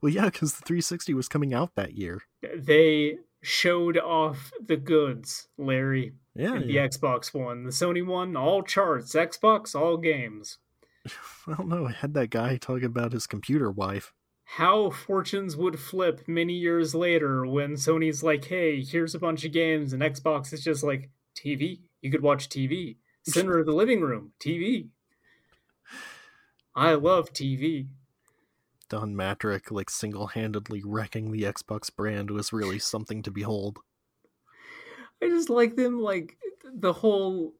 Well, yeah, because the 360 was coming out that year. They showed off the goods, Larry, Yeah. the yeah. Xbox One. The Sony one, all charts. Xbox, all games. I don't know. I had that guy talking about his computer wife. How fortunes would flip many years later when Sony's like, hey, here's a bunch of games, and Xbox is just like, TV? You could watch TV. Center of the living room, TV. I love TV. Don Mattrick, like single handedly wrecking the Xbox brand, was really something to behold. I just like them like the whole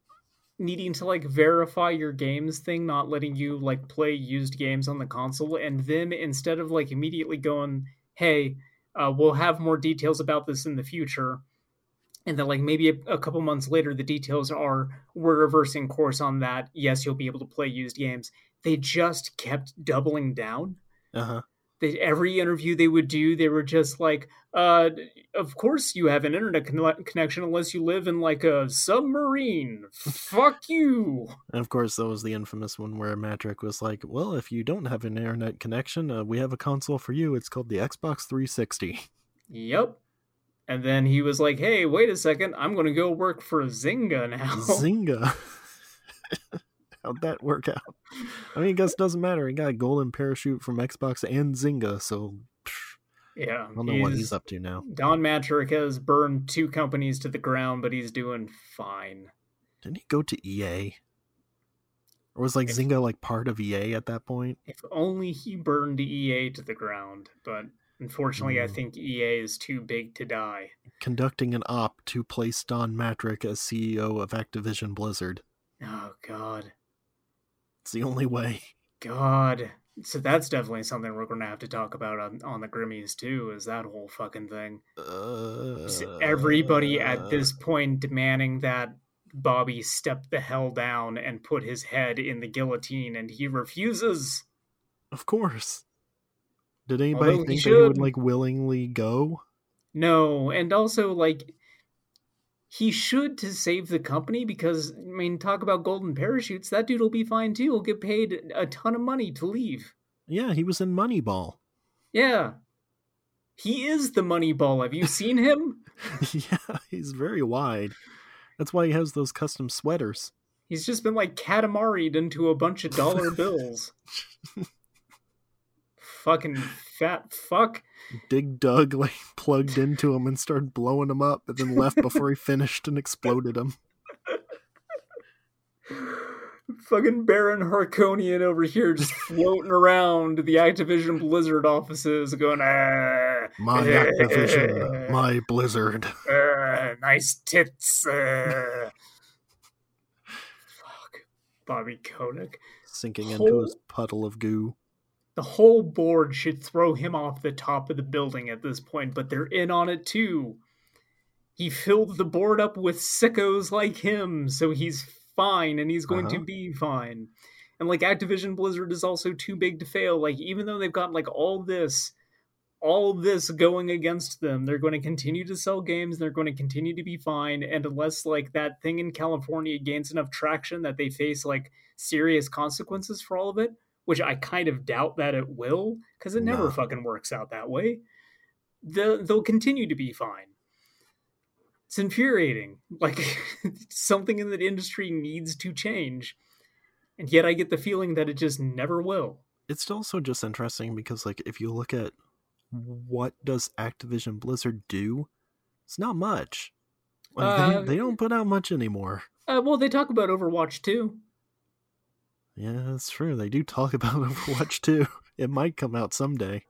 needing to like verify your games thing, not letting you like play used games on the console, and then instead of like immediately going, "Hey, uh, we'll have more details about this in the future," and then like maybe a, a couple months later, the details are we're reversing course on that. Yes, you'll be able to play used games. They just kept doubling down. Uh huh. They, every interview they would do, they were just like, uh, "Of course you have an internet conne- connection unless you live in like a submarine. Fuck you." And of course, that was the infamous one where Mattrick was like, "Well, if you don't have an internet connection, uh, we have a console for you. It's called the Xbox 360." Yep. And then he was like, "Hey, wait a second. I'm going to go work for Zynga now." Zynga. How'd that work out? I mean, I guess it doesn't matter. He got a golden parachute from Xbox and Zynga, so yeah, I don't know what he's up to now. Don Mattrick has burned two companies to the ground, but he's doing fine. Didn't he go to EA? Or was like If- Zynga like part of EA at that point? If only he burned EA to the ground, but unfortunately, I Hmm. think EA is too big to die. Conducting an op to place Don Mattrick as CEO of Activision Blizzard. Oh God, It's the only way. God. So that's definitely something we're going to have to talk about on, on the Grimmies too. Is that whole fucking thing? Uh, everybody at this point demanding that Bobby step the hell down and put his head in the guillotine, and he refuses. Of course. Did anybody Although he think that he would like willingly go? No, and also like he should to save the company because I mean, talk about golden parachutes. That dude will be fine too. He'll get paid a ton of money to leave. Yeah, he was in Moneyball. Yeah, he is the money ball. Have you seen him? yeah, he's very wide. That's why he has those custom sweaters. He's just been like catamaried into a bunch of dollar bills. Fucking fat fuck. Dig Dug like plugged into him and started blowing him up, and then left before he finished and exploded him. Fucking Baron Harkonnen over here just floating around the Activision Blizzard offices going, ah, My Activision, my Blizzard. ah, nice tits. ah." Fuck. Bobby Kotick. Sinking into his puddle of goo. The whole board should throw him off the top of the building at this point, but they're in on it too. He filled the board up with sickos like him, so he's fine and he's going to Uh-huh. be fine. And like Activision Blizzard is also too big to fail. Like even though they've got like all this all this going against them, they're going to continue to sell games, they're going to continue to be fine and unless like that thing in California gains enough traction that they face like serious consequences for all of it, which I kind of doubt that it will, because it never No. fucking works out that way. The, they'll continue to be fine. It's infuriating. Like something in the industry needs to change, and yet I get the feeling that it just never will. It's also just interesting because, like, if you look at what does Activision Blizzard do, it's not much. Like, Uh, they, they don't put out much anymore. Uh, well, they talk about Overwatch too. Yeah, that's true. They do talk about Overwatch too. It might come out someday.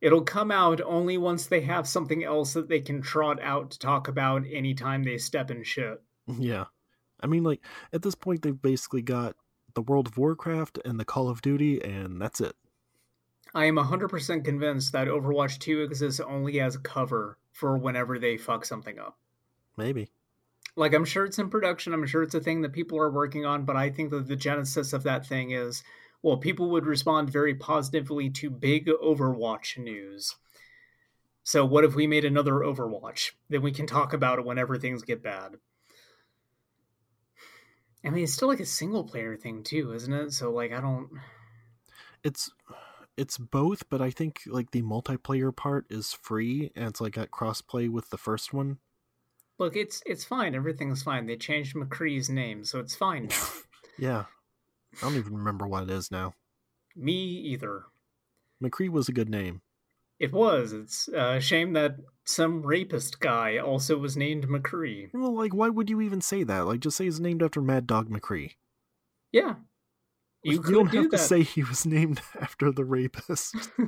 It'll come out only once they have something else that they can trot out to talk about anytime they step in shit. Yeah. I mean, like, at this point, they've basically got the World of Warcraft and the Call of Duty, and that's it. I am 100% convinced that Overwatch 2 exists only as a cover for whenever they fuck something up. Maybe. Like, I'm sure it's in production, I'm sure it's a thing that people are working on, but I think that the genesis of that thing is well, people would respond very positively to big Overwatch news. So, what if we made another Overwatch? Then we can talk about it whenever things get bad. I mean, it's still like a single player thing, too, isn't it? So, like, I don't. It's it's both, but I think like the multiplayer part is free and it's like got crossplay with the first one. Look, it's it's fine. Everything's fine. They changed McCree's name, so it's fine now. Yeah. I don't even remember what it is now. Me either. McCree was a good name. It was. It's uh, a shame that some rapist guy also was named McCree. Well, like, why would you even say that? Like, just say he's named after Mad Dog McCree. Yeah. You Like, could don't do have that. to say he was named after the rapist.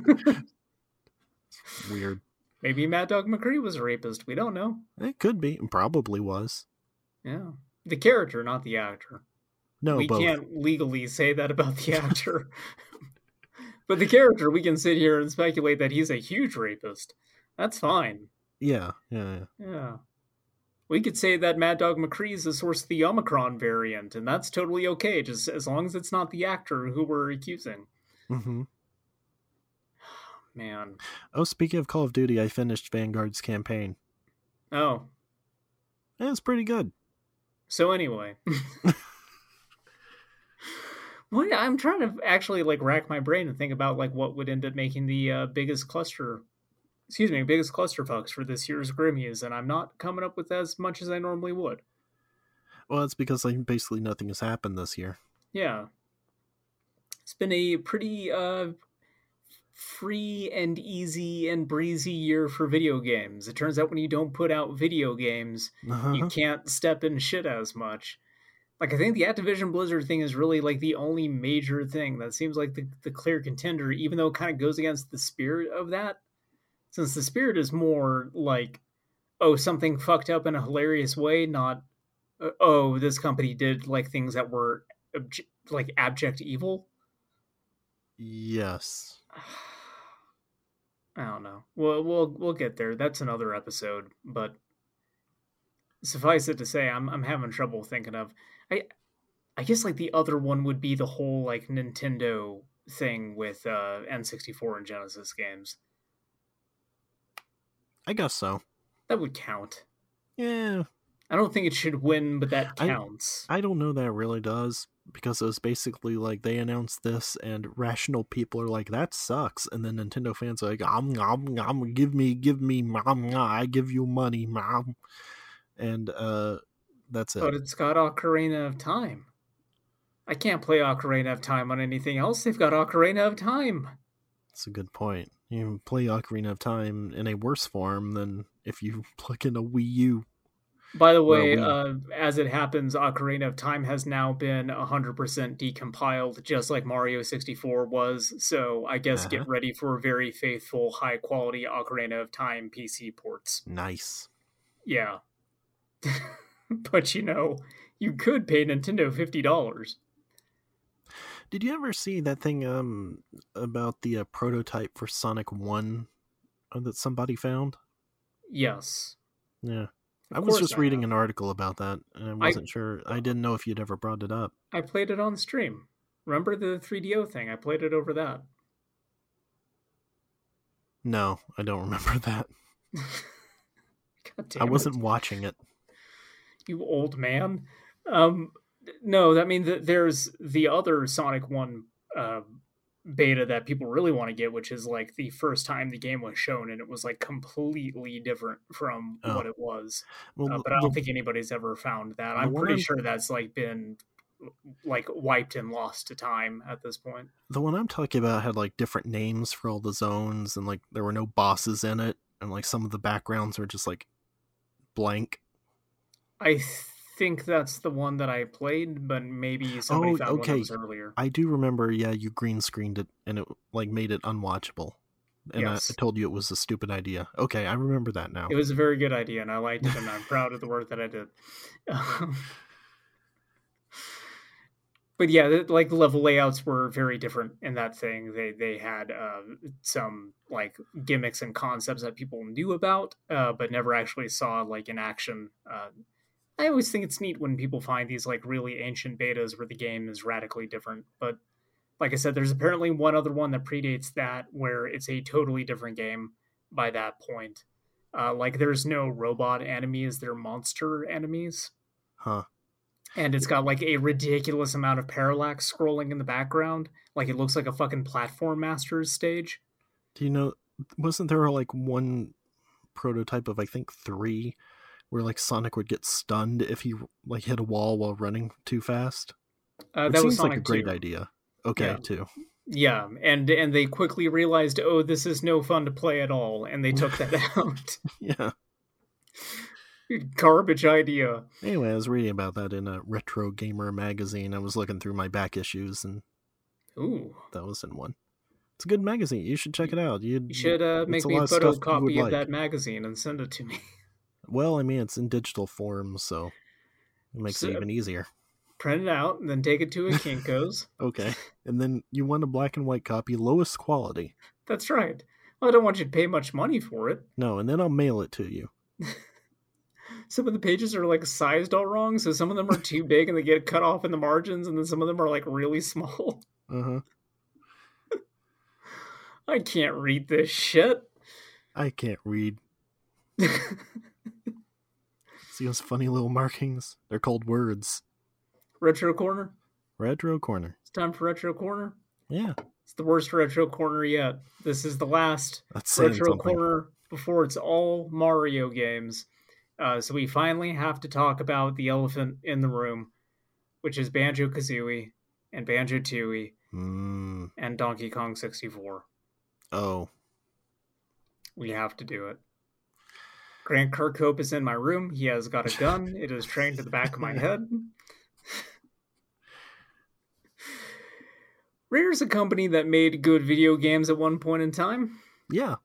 Weird. Maybe Mad Dog McCree was a rapist. We don't know. It could be. Probably was. Yeah. The character, not the actor. No, we both. can't legally say that about the actor. but the character, we can sit here and speculate that he's a huge rapist. That's fine. Yeah, yeah, yeah. Yeah. We could say that Mad Dog McCree is the source of the Omicron variant, and that's totally okay, just as long as it's not the actor who we're accusing. hmm Man. Oh, speaking of Call of Duty, I finished Vanguard's campaign. Oh. And it's pretty good. So anyway. what I'm trying to actually like rack my brain and think about like what would end up making the uh, biggest cluster excuse me, biggest clusterfucks for this year's Grammys, and I'm not coming up with as much as I normally would. Well, it's because like basically nothing has happened this year. Yeah. It's been a pretty uh free and easy and breezy year for video games. It turns out when you don't put out video games, Uh-huh. you can't step in shit as much. Like I think the Activision Blizzard thing is really like the only major thing that seems like the, the clear contender, even though it kind of goes against the spirit of that. Since the spirit is more like, oh, something fucked up in a hilarious way, not, uh, oh, this company did like things that were like abject evil. Yes. I don't know. We'll we'll we'll get there. That's another episode, but suffice it to say, I'm I'm having trouble thinking of. I I guess like the other one would be the whole like Nintendo thing with uh N64 and Genesis games. I guess so. That would count. Yeah. I don't think it should win, but that I- counts. I don't know that it really does because it was basically like they announced this and rational people are like that sucks and then Nintendo fans are like um nom nom give me give me mom I give you money mom and uh that's it. but it's got Ocarina of Time. I can't play Ocarina of Time on anything else. They've got Ocarina of Time. That's a good point. You can play Ocarina of Time in a worse form than if you plug in a Wii U. By the way, uh, as it happens, Ocarina of Time has now been 100% decompiled, just like Mario 64 was. So I guess Uh-huh. get ready for very faithful, high quality Ocarina of Time PC ports. Nice. Yeah. but you know, you could pay Nintendo $50. Did you ever see that thing um about the uh, prototype for Sonic 1 uh, that somebody found? Yes. Yeah. I was just reading have. an article about that and I wasn't sure. I didn't know if you'd ever brought it up. I played it on stream. Remember the 3DO thing? I played it over that. No, I don't remember that. God damn I wasn't watching it. you old man. Um, no, that means that there's the other Sonic One uh, beta that people really want to get, which is like the first time the game was shown, and it was like completely different from Oh. what it was. Well, Uh, but I don't the- think anybody's ever found that. I'm pretty I'm- sure that's like been like wiped and lost to time at this point. the one I'm talking about had like different names for all the zones and like there were no bosses in it and like some of the backgrounds were just like blank. I think that's the one that I played, but maybe somebody Oh, found one okay. that was earlier. I do remember, yeah, you green screened it and it like made it unwatchable. And Yes. I, I told you it was a stupid idea. Okay, I remember that now. It was a very good idea, and I liked it, and I'm proud of the work that I did. Um, but yeah, the, like level layouts were very different in that thing. They they had uh, some like gimmicks and concepts that people knew about, uh, but never actually saw like in action. Uh, I always think it's neat when people find these like really ancient betas where the game is radically different. But like I said, there's apparently one other one that predates that where it's a totally different game by that point. Uh, like there's no robot enemies, they're monster enemies. Huh. And it's got like a ridiculous amount of parallax scrolling in the background. Like it looks like a fucking platform masters stage. Do you know wasn't there like one prototype of I think 3 where like Sonic would get stunned if he like hit a wall while running too fast? Uh, that was seems like a great 2. idea. Okay, Yeah. too. Yeah, and and they quickly realized, oh, this is no fun to play at all, and they took that out. Yeah. Garbage idea. Anyway, I was reading about that in a Retro Gamer magazine. I was looking through my back issues, and Ooh, that was in one. It's a good magazine. You should check it out. You'd, you should uh, make me a lot of stuff you would photocopy of like. that magazine and send it to me. Well, I mean, it's in digital form, so It makes So- it even easier. Print it out and then take it to a Kinko's. Okay. And then you want a black and white copy, lowest quality. That's right. Well, I don't want you to pay much money for it. No, and then I'll mail it to you. Some of the pages are like sized all wrong, so some of them are too big and they get cut off in the margins, and then some of them are like really small. Uh huh. I can't read this shit. I can't read. See those funny little markings? They're called words. retro corner. Retro corner. It's time for retro corner. Yeah, It's the worst retro corner yet. This is the last that's retro corner before it's all Mario games. Uh, so we finally have to talk about the elephant in the room, which is Banjo Kazooie and Banjo Tooie Mm, and Donkey Kong 64. oh, We have to do it. Grant Kirkhope is in my room. He has got a gun. It is trained to the back of my head. Rare's a company that made good video games at one point in time. yeah,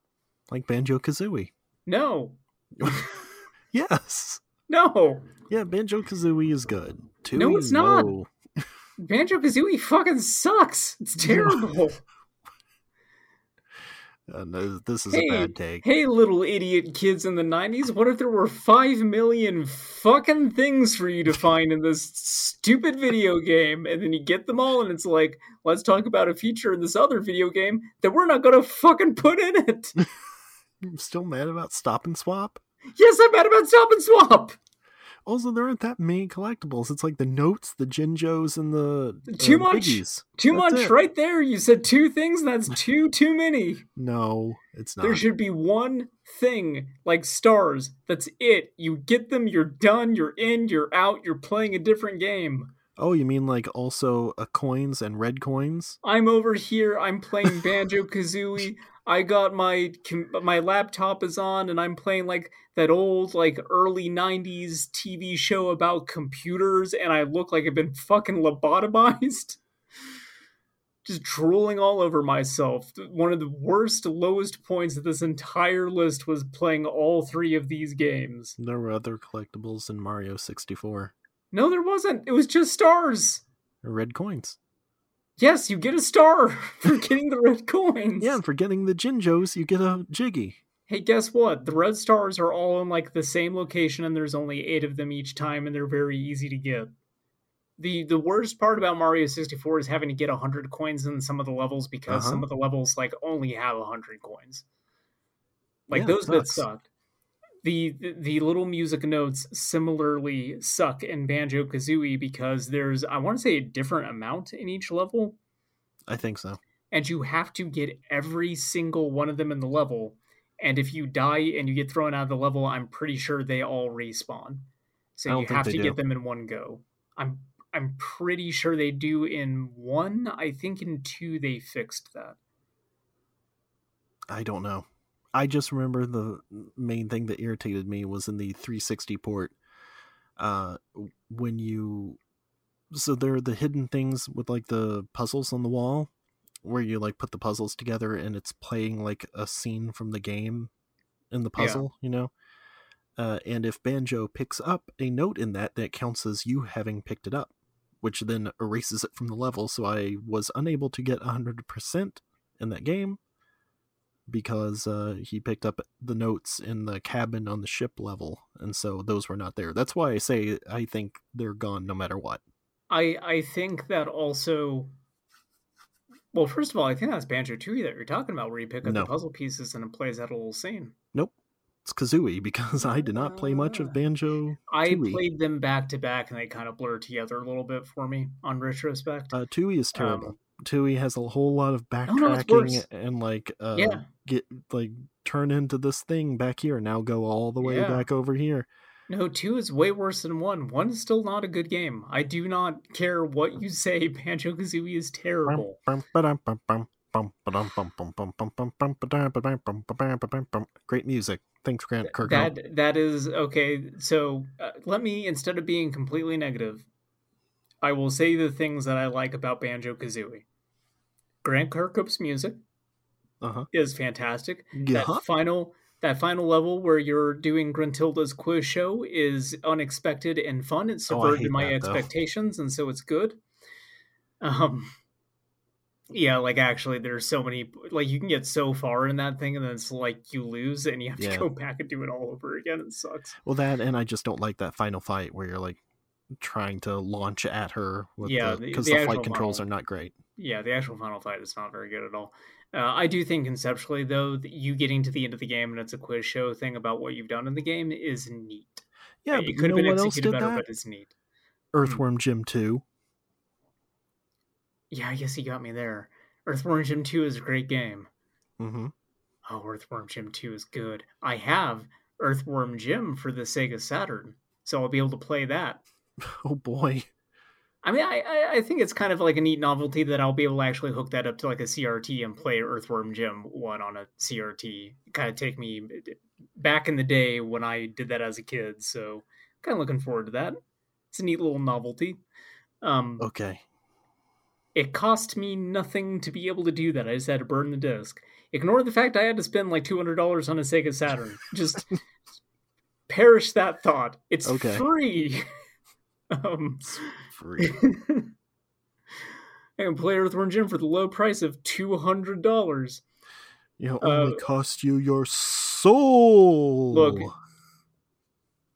like Banjo Kazooie. No, Yes, no. yeah, Banjo Kazooie is good. Tooie, No, it's not. no. Banjo Kazooie fucking sucks. It's terrible. Uh, no, this is Hey, a bad take. Hey, little idiot kids in the 90s, what if there were 5 million fucking things for you to find in this stupid video game? And then you get them all, and it's like, let's talk about a feature in this other video game that we're not gonna fucking put in it. I'm still mad about Stop and Swap. yes, I'm mad about Stop and Swap. Also, there aren't that many collectibles. It's like the notes, the Jinjos, and the Too uh, much. Too That's much it. right there. You said two things, that's too, too many. No, it's not. There should be one thing, like stars. That's it. You get them, you're done, you're in, you're out, you're playing a different game. Oh, you mean like also uh, coins and red coins? I'm over here. I'm playing Banjo Kazooie. I got my my laptop is on, and I'm playing like that old like early '90s TV show about computers, and I look like I've been fucking lobotomized. Just drooling all over myself. One of the worst, lowest points of this entire list was playing all three of these games. There were other collectibles in Mario 64. No, there wasn't. It was just stars. Red coins. Yes, you get a star for getting the red coins. Yeah, and for getting the Jinjos, you get a Jiggy. Hey, guess what? The red stars are all in like the same location, and there's only eight of them each time, and they're very easy to get. the The worst part about Mario 64 is having to get hundred coins in some of the levels because Uh-huh. some of the levels like only have hundred coins. Like Yeah, those that suck. The, the little music notes similarly suck in Banjo Kazooie because there's I want to say a different amount in each level, I think so. and you have to get every single one of them in the level. And if you die and you get thrown out of the level, I'm pretty sure they all respawn. So you have to do. get them in one go. I'm I'm pretty sure they do in one. I think in two they fixed that. I don't know. I just remember the main thing that irritated me was in the 360 port. Uh, when you, so there are the hidden things with like the puzzles on the wall, where you like put the puzzles together and it's playing like a scene from the game in the Yeah. puzzle, you know. Uh, and if Banjo picks up a note in that, that counts as you having picked it up, which then erases it from the level. So I was unable to get 100% in that game because uh, he picked up the notes in the cabin on the ship level, and so those were not there. That's why I say I think they're gone no matter what. I I think that also. Well, first of all, I think that's Banjo Tooie that you're talking about, where you pick up No. the puzzle pieces and it plays that little scene. Nope, it's Kazooie because I did not play much Ah. of Banjo. I played them back to back, and they kind of blur together a little bit for me on retrospect. Uh, Tooie is terrible. Um, Tooie has a whole lot of backtracking and like uh, Yeah. get like turn into this thing back here. Now go all the way Yeah. back over here. No, two is way worse than one. One is still not a good game. I do not care what you say. Banjo Kazooie is terrible. Great music. Thanks, Grant Kirkhope. That that is okay. So uh, let me instead of being completely negative, I will say the things that I like about Banjo Kazooie. Grant Kirkhope's music Uh huh. is fantastic. Yeah. That final that final level where you're doing Gruntilda's quiz show is unexpected and fun. It Oh, subverted hate my that, though. expectations, and so it's good. Um, yeah, like actually, there's so many. Like you can get so far in that thing, and then it's like you lose, and you have to go back and do it all over again. It sucks. Well, that and I just don't like that final fight where you're like trying to launch at her with Yeah, the the- because the the, flight controls final- are not great. Yeah, the actual final fight is not very good at all. Uh, I do think conceptually, though, that you getting to the end of the game and it's a quiz show thing about what you've done in the game is neat. Yeah, it you could know have been what else executed did better, that? but it's neat. Earthworm Jim 2. Yeah, I guess he got me there. Earthworm Jim 2 is a great game. Mm-hmm. Oh, Earthworm Jim 2 is good. I have Earthworm Jim for the Sega Saturn, so I'll be able to play that. Oh boy. I mean, I, I, I think it's kind of like a neat novelty that I'll be able to actually hook that up to like a CRT and play Earthworm Jim 1 on a CRT. Kind of take me back in the day when I did that as a kid, so kind of looking forward to that. It's a neat little novelty. Um, Okay. It cost me nothing to be able to do that. I just had to burn the disc. Ignore the fact I had to spend like two hundred dollars on a Sega Saturn. Just perish that thought. It's Okay. free. um, Free. Can play Earthworm Jim for the low price of two hundred dollars. You know, only Uh, cost you your soul. Look,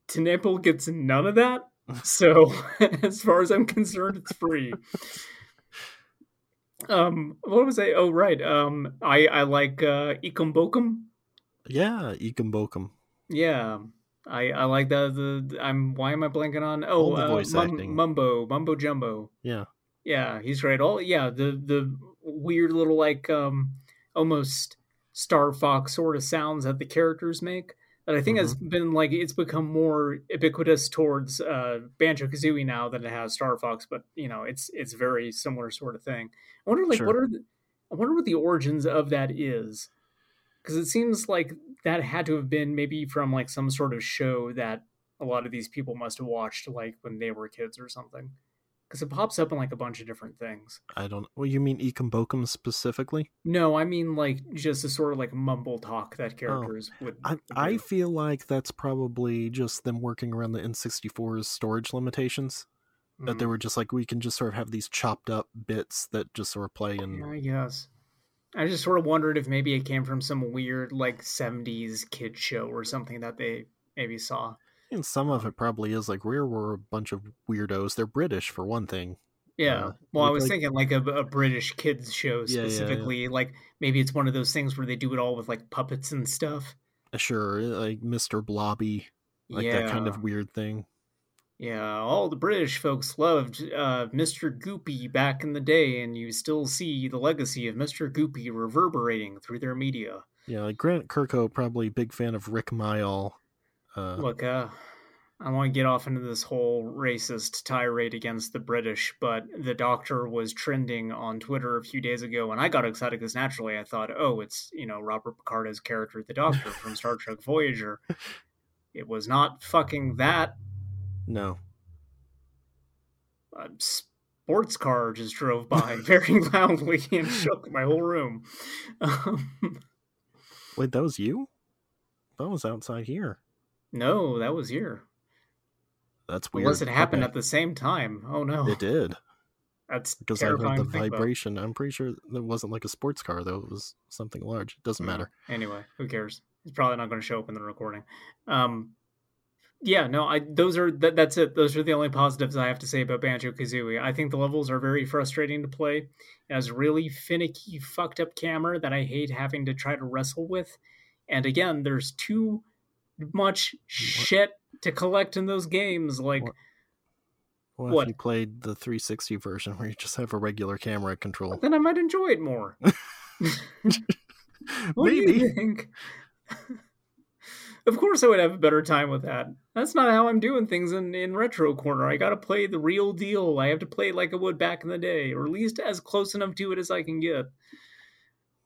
Tenable gets none of that. So as far as I'm concerned, it's free. Um, what was I? Oh, right. Um, I I like uh, Ikum Bokum. yeah, Ekum Bokum. Yeah, I I like that. The I'm why am I blanking on? All Oh, the uh, voice Mum- acting. Mumbo Mumbo Jumbo. Yeah. Yeah, he's great. All yeah, the the weird little like um almost Star Fox sort of sounds that the characters make that I think has Mm-hmm. been like it's become more ubiquitous towards uh Banjo Kazooie now than it has Star Fox, but you know it's it's very similar sort of thing. I wonder like Sure. what are the, I wonder what the origins of that is because it seems like that had to have been maybe from like some sort of show that a lot of these people must have watched like when they were kids or something because it pops up in like a bunch of different things I don't. Well, you mean Ekum Bokum specifically? no i mean like just a sort of like mumble talk that characters would Oh, I would I do. feel like that's probably just them working around the N64's storage limitations. That they Mm, were just like we can just sort of have these chopped up bits that just sort of play and i guess i just sort of wondered if maybe it came from some weird like 70s kid show or something that they maybe saw and some of it probably is like we were a bunch of weirdos. They're British for one thing. Yeah. Uh, well, I was like- thinking like a, a British kids show Yeah, yeah, yeah. specifically. Like maybe it's one of those things where they do it all with like puppets and stuff. Uh, Sure, like Mr. Blobby, like yeah. that kind of weird thing. Yeah. All the British folks loved uh, Mr. Goopy back in the day, and you still see the legacy of Mr. Goopy reverberating through their media. Yeah, like Grant Kirkhope, probably big fan of Rik Mayall. Uh, Look, uh, I want to get off into this whole racist tirade against the British, but the Doctor was trending on Twitter a few days ago, and I got excited because naturally I thought, oh, it's you know Robert Picardo's character, the Doctor from Star Trek Voyager. It was not fucking that. No, A sports car just drove by very loudly and shook my whole room. Um, wait, that was you? That was outside here. no, that was here. That's weird. Unless it happened Okay. at the same time. Oh no, It did that's because I heard the think about. vibration. I'm pretty sure it wasn't like a sports car though. It was something large. It doesn't matter. Anyway, who cares? It's probably not going to show up in the recording. Um, yeah, no, I those are that, that's it. Those are the only positives I have to say about Banjo Kazooie. I think the levels are very frustrating to play. It has really finicky, fucked up camera that I hate having to try to wrestle with. And again, there's too much shit to collect in those games. Like, What? If you played the 360 version where you just have a regular camera control? then I might enjoy it more. What do you think? of course, I would have a better time with that. That's not how I'm doing things in, in Retro Corner. I got to play the real deal. I have to play it like I would back in the day, or at least as close enough to it as I can get.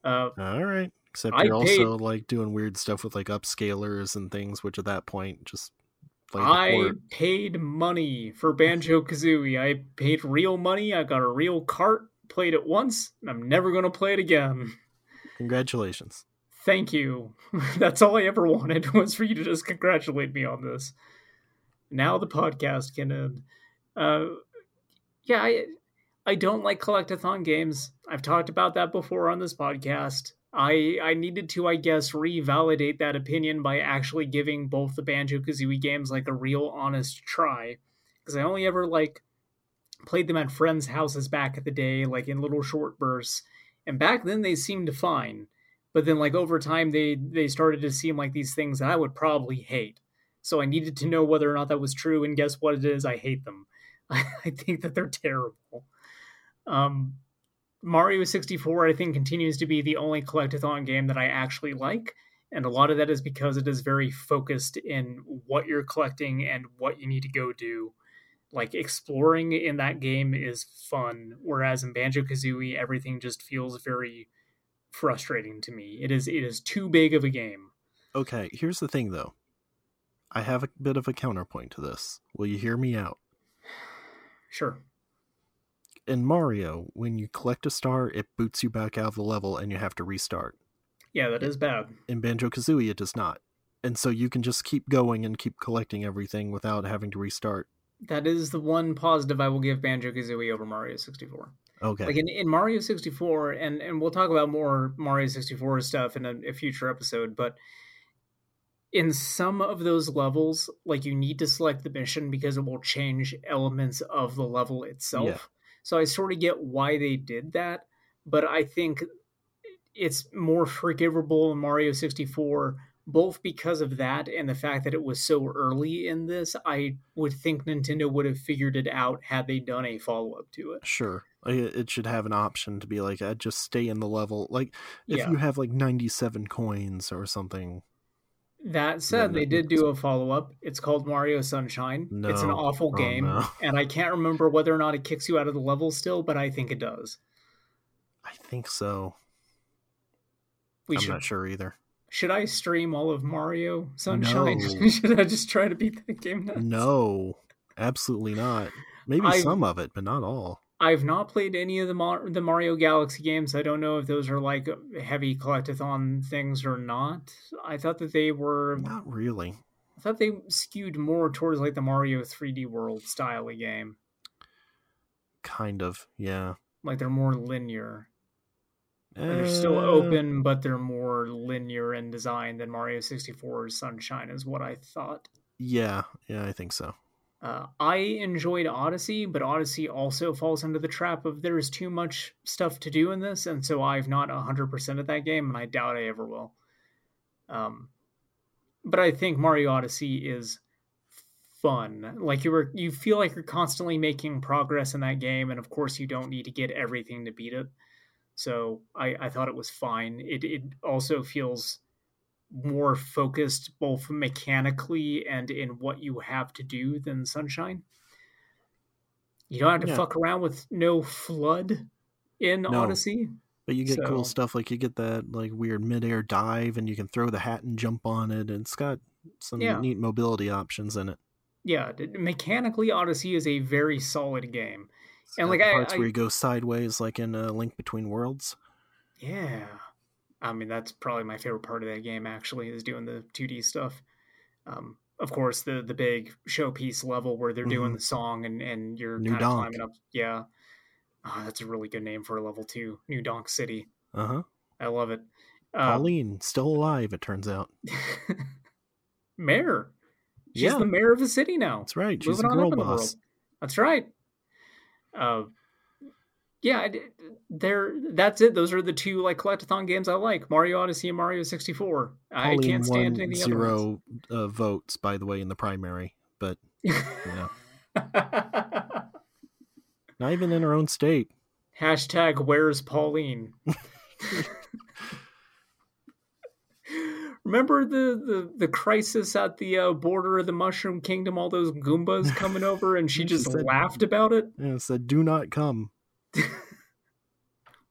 Uh, All right. Except I you're paid- also like doing weird stuff with like upscalers and things, which at that point just I paid money for Banjo Kazooie. I paid real money. I got a real cart, played it once, and I'm never going to play it again. Congratulations. Thank you. That's all I ever wanted was for you to just congratulate me on this. Now the podcast can end. Uh, yeah, I I don't like collectathon games. I've talked about that before on this podcast. I I needed to, I guess, revalidate that opinion by actually giving both the Banjo Kazooie games like a real honest try. Because I only ever like played them at friends' houses back at the day, like in little short bursts. And back then they seemed fine. But then like over time they they started to seem like these things that I would probably hate. So I needed to know whether or not that was true, and guess what it is? I hate them. I think that they're terrible. Um, Mario 64, I think, continues to be the only collectathon game that I actually like. And a lot of that is because it is very focused in what you're collecting and what you need to go do. Like exploring in that game is fun, whereas in Banjo Kazooie, everything just feels very frustrating to me. It is it is too big of a game. Okay, here's the thing though. I have a bit of a counterpoint to this. Will you hear me out? Sure in Mario, when you collect a star, it boots you back out of the level and you have to restart. Yeah, that is bad. In Banjo Kazooie, it does not. And so you can just keep going and keep collecting everything without having to restart. That is the one positive I will give Banjo Kazooie over Mario 64. Okay. Like in, in Mario 64, and, and we'll talk about more Mario 64 stuff in a, a future episode, but in some of those levels, like you need to select the mission because it will change elements of the level itself. Yeah. So I sort of get why they did that, but I think it's more forgivable in Mario 64 both because of that and the fact that it was so early in this, I would think Nintendo would have figured it out had they done a follow up to it. Sure. It should have an option to be like, I'd just stay in the level. Like, if yeah. you have like 97 coins or something, that said, they did do a follow up. It's called Mario Sunshine. No. It's an awful oh, game, no. and I can't remember whether or not it kicks you out of the level still, but I think it does. I think so. We I'm should, not sure either. Should I stream all of Mario Sunshine? No. should I just try to beat the game? No, absolutely not. Maybe I've, some of it, but not all. I've not played any of the Mar- the Mario Galaxy games. I don't know if those are like heavy collectathon things or not. I thought that they were not really. I thought they skewed more towards like the Mario 3D World style of game. Kind of, yeah. Like they're more linear. They're still uh, open, but they're more linear in design than Mario 64's Sunshine, is what I thought. Yeah, yeah, I think so. Uh, I enjoyed Odyssey, but Odyssey also falls into the trap of there is too much stuff to do in this, and so I've not 100% of that game, and I doubt I ever will. Um, but I think Mario Odyssey is fun. Like you were, you feel like you're constantly making progress in that game, and of course you don't need to get everything to beat it. So I, I thought it was fine. It it also feels more focused both mechanically and in what you have to do than Sunshine. You don't have to yeah. fuck around with no flood in no. Odyssey. But you get so, cool stuff like you get that like weird midair dive and you can throw the hat and jump on it and it's got some yeah. neat mobility options in it. Yeah, mechanically Odyssey is a very solid game. And like parts I, I, where you go sideways like in a Link Between Worlds. Yeah. I mean, that's probably my favorite part of that game. Actually, is doing the 2D stuff. Um, of course, the the big showpiece level where they're mm-hmm. doing the song and and you're New kind Donk. of climbing up. Yeah, oh, that's a really good name for a level two. New Donk City. Uh huh. I love it. Uh, Pauline still alive. It turns out. mayor. She's yeah. the mayor of the city now. That's right. She's Moving a girl boss. That's right. Uh, yeah, there. That's it. Those are the two like collectathon games I like: Mario Odyssey and Mario sixty four. I can't stand any zero uh, votes, by the way, in the primary, but yeah, not even in her own state. Hashtag Where's Pauline? Remember the, the, the crisis at the uh, border of the Mushroom Kingdom? All those Goombas coming over, and she just said, laughed about it. Yeah, said, "Do not come." we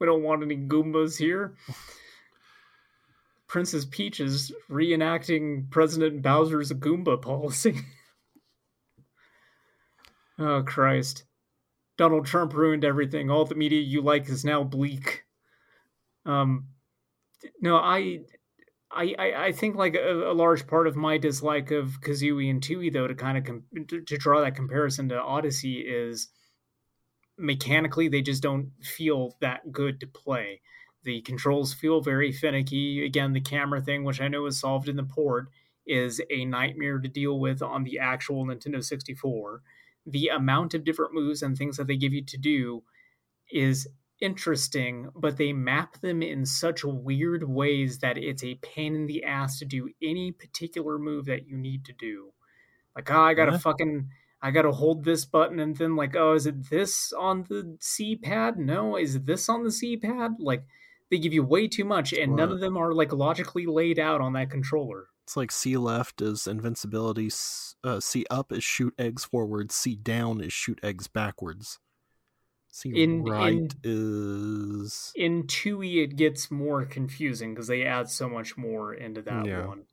don't want any Goombas here. Princess Peach is reenacting President Bowser's Goomba policy. oh, Christ. Donald Trump ruined everything. All the media you like is now bleak. Um, no, I I, I, I think like a, a, large part of my dislike of Kazooie and Tooie, though, to kind of com- to, to, draw that comparison to Odyssey, is mechanically they just don't feel that good to play. The controls feel very finicky. Again, the camera thing, which I know is solved in the port, is a nightmare to deal with on the actual Nintendo 64. The amount of different moves and things that they give you to do is interesting, but they map them in such weird ways that it's a pain in the ass to do any particular move that you need to do. Like, oh, I gotta yeah. fucking, I gotta hold this button, and then like, oh, is it this on the C pad? No, is this on the C pad? Like, they give you way too much, and none of them are like logically laid out on that controller. It's like C left is invincibility, uh, C up is shoot eggs forward, C down is shoot eggs backwards. See, in right in, is in Tooie it gets more confusing because they add so much more into that yeah. one.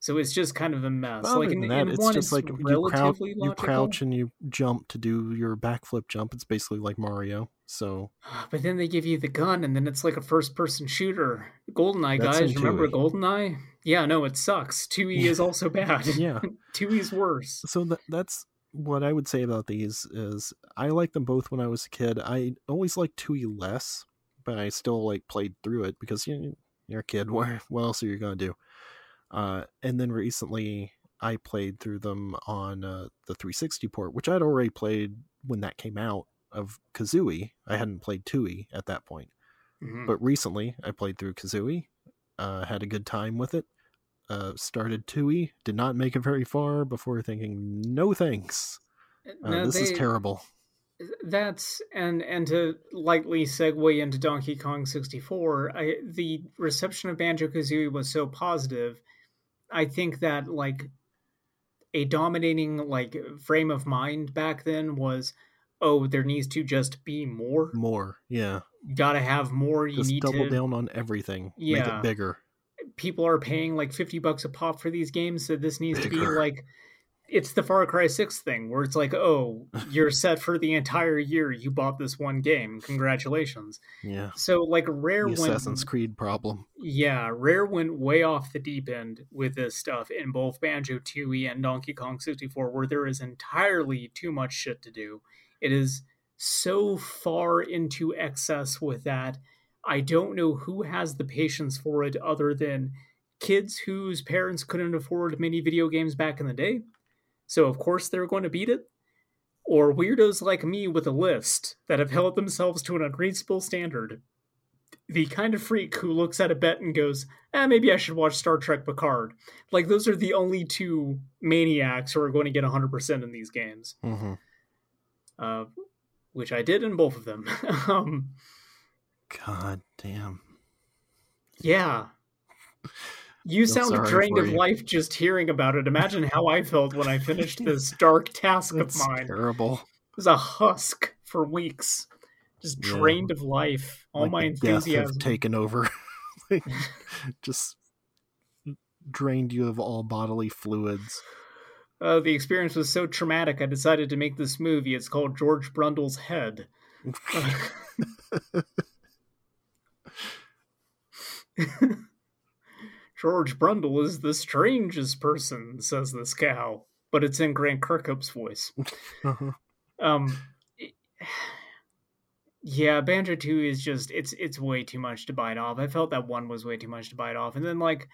So it's just kind of a mess. But like in, that, in it's one, just it's like you crouch, you crouch and you jump to do your backflip jump. It's basically like Mario. So, ah, but then they give you the gun, and then it's like a first-person shooter. Goldeneye, That's guys, remember Goldeneye? Yeah, no, it sucks. Two E is also bad. yeah, Tooie's worse. So that, that's what I would say about these is I liked them both when I was a kid. I always liked Tooie less, but I still like played through it because you you're a kid. What what else are you gonna do? Uh, and then recently I played through them on uh, the 360 port, which I'd already played when that came out of Kazooie. I hadn't played Tooie at that point, mm-hmm. but recently I played through Kazooie. Uh, had a good time with it uh, started Tooie, did not make it very far before thinking, no thanks. Uh, this they, is terrible. That's and and to lightly segue into Donkey Kong 64, I, the reception of Banjo Kazooie was so positive. I think that like a dominating like frame of mind back then was, oh, there needs to just be more. More, yeah. Gotta have more. You just need double to... down on everything. Yeah. Make it bigger people are mm-hmm. paying like 50 bucks a pop for these games so this needs to be like it's the far cry 6 thing where it's like oh you're set for the entire year you bought this one game congratulations. Yeah. So like rare the went, assassin's creed problem. Yeah rare went way off the deep end with this stuff in both banjo tooie and donkey kong 64 where there is entirely too much shit to do. It is so far into excess with that I don't know who has the patience for it other than kids whose parents couldn't afford many video games back in the day. So, of course, they're going to beat it. Or weirdos like me with a list that have held themselves to an unreasonable standard. The kind of freak who looks at a bet and goes, eh, maybe I should watch Star Trek Picard. Like, those are the only two maniacs who are going to get 100% in these games. Mm-hmm. Uh, which I did in both of them. um, God damn. Yeah. You sound drained of life just hearing about it. Imagine how I felt when I finished this dark task of mine. Terrible. It was a husk for weeks, just yeah. drained of life. All like my enthusiasm taken over. just drained you of all bodily fluids. Uh, the experience was so traumatic. I decided to make this movie. It's called George Brundle's Head. George Brundle is the strangest person, says this cow, but it's in Grant Kirkhope's voice. Uh-huh. Um, yeah, Banjo Two is just it's it's way too much to bite off. I felt that one was way too much to bite off, and then like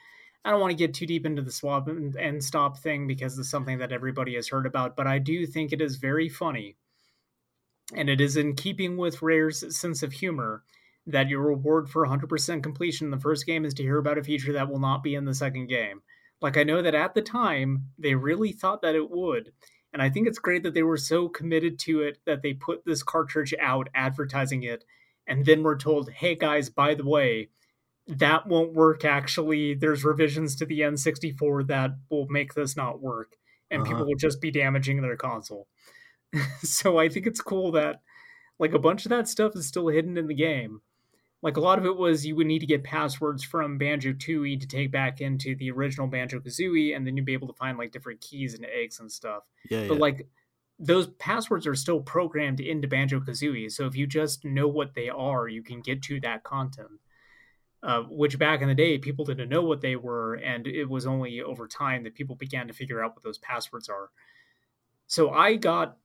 I don't want to get too deep into the swap and, and stop thing because it's something that everybody has heard about, but I do think it is very funny, and it is in keeping with Rare's sense of humor that your reward for 100% completion in the first game is to hear about a feature that will not be in the second game. Like, I know that at the time, they really thought that it would. And I think it's great that they were so committed to it that they put this cartridge out advertising it. And then we're told, hey guys, by the way, that won't work actually. There's revisions to the N64 that will make this not work. And uh-huh. people will just be damaging their console. so I think it's cool that like a bunch of that stuff is still hidden in the game like a lot of it was you would need to get passwords from Banjo Tooie to take back into the original Banjo Kazooie, and then you'd be able to find like different keys and eggs and stuff. Yeah, but yeah. like those passwords are still programmed into Banjo Kazooie, so if you just know what they are, you can get to that content. uh, which back in the day people didn't know what they were, and it was only over time that people began to figure out what those passwords are. So I got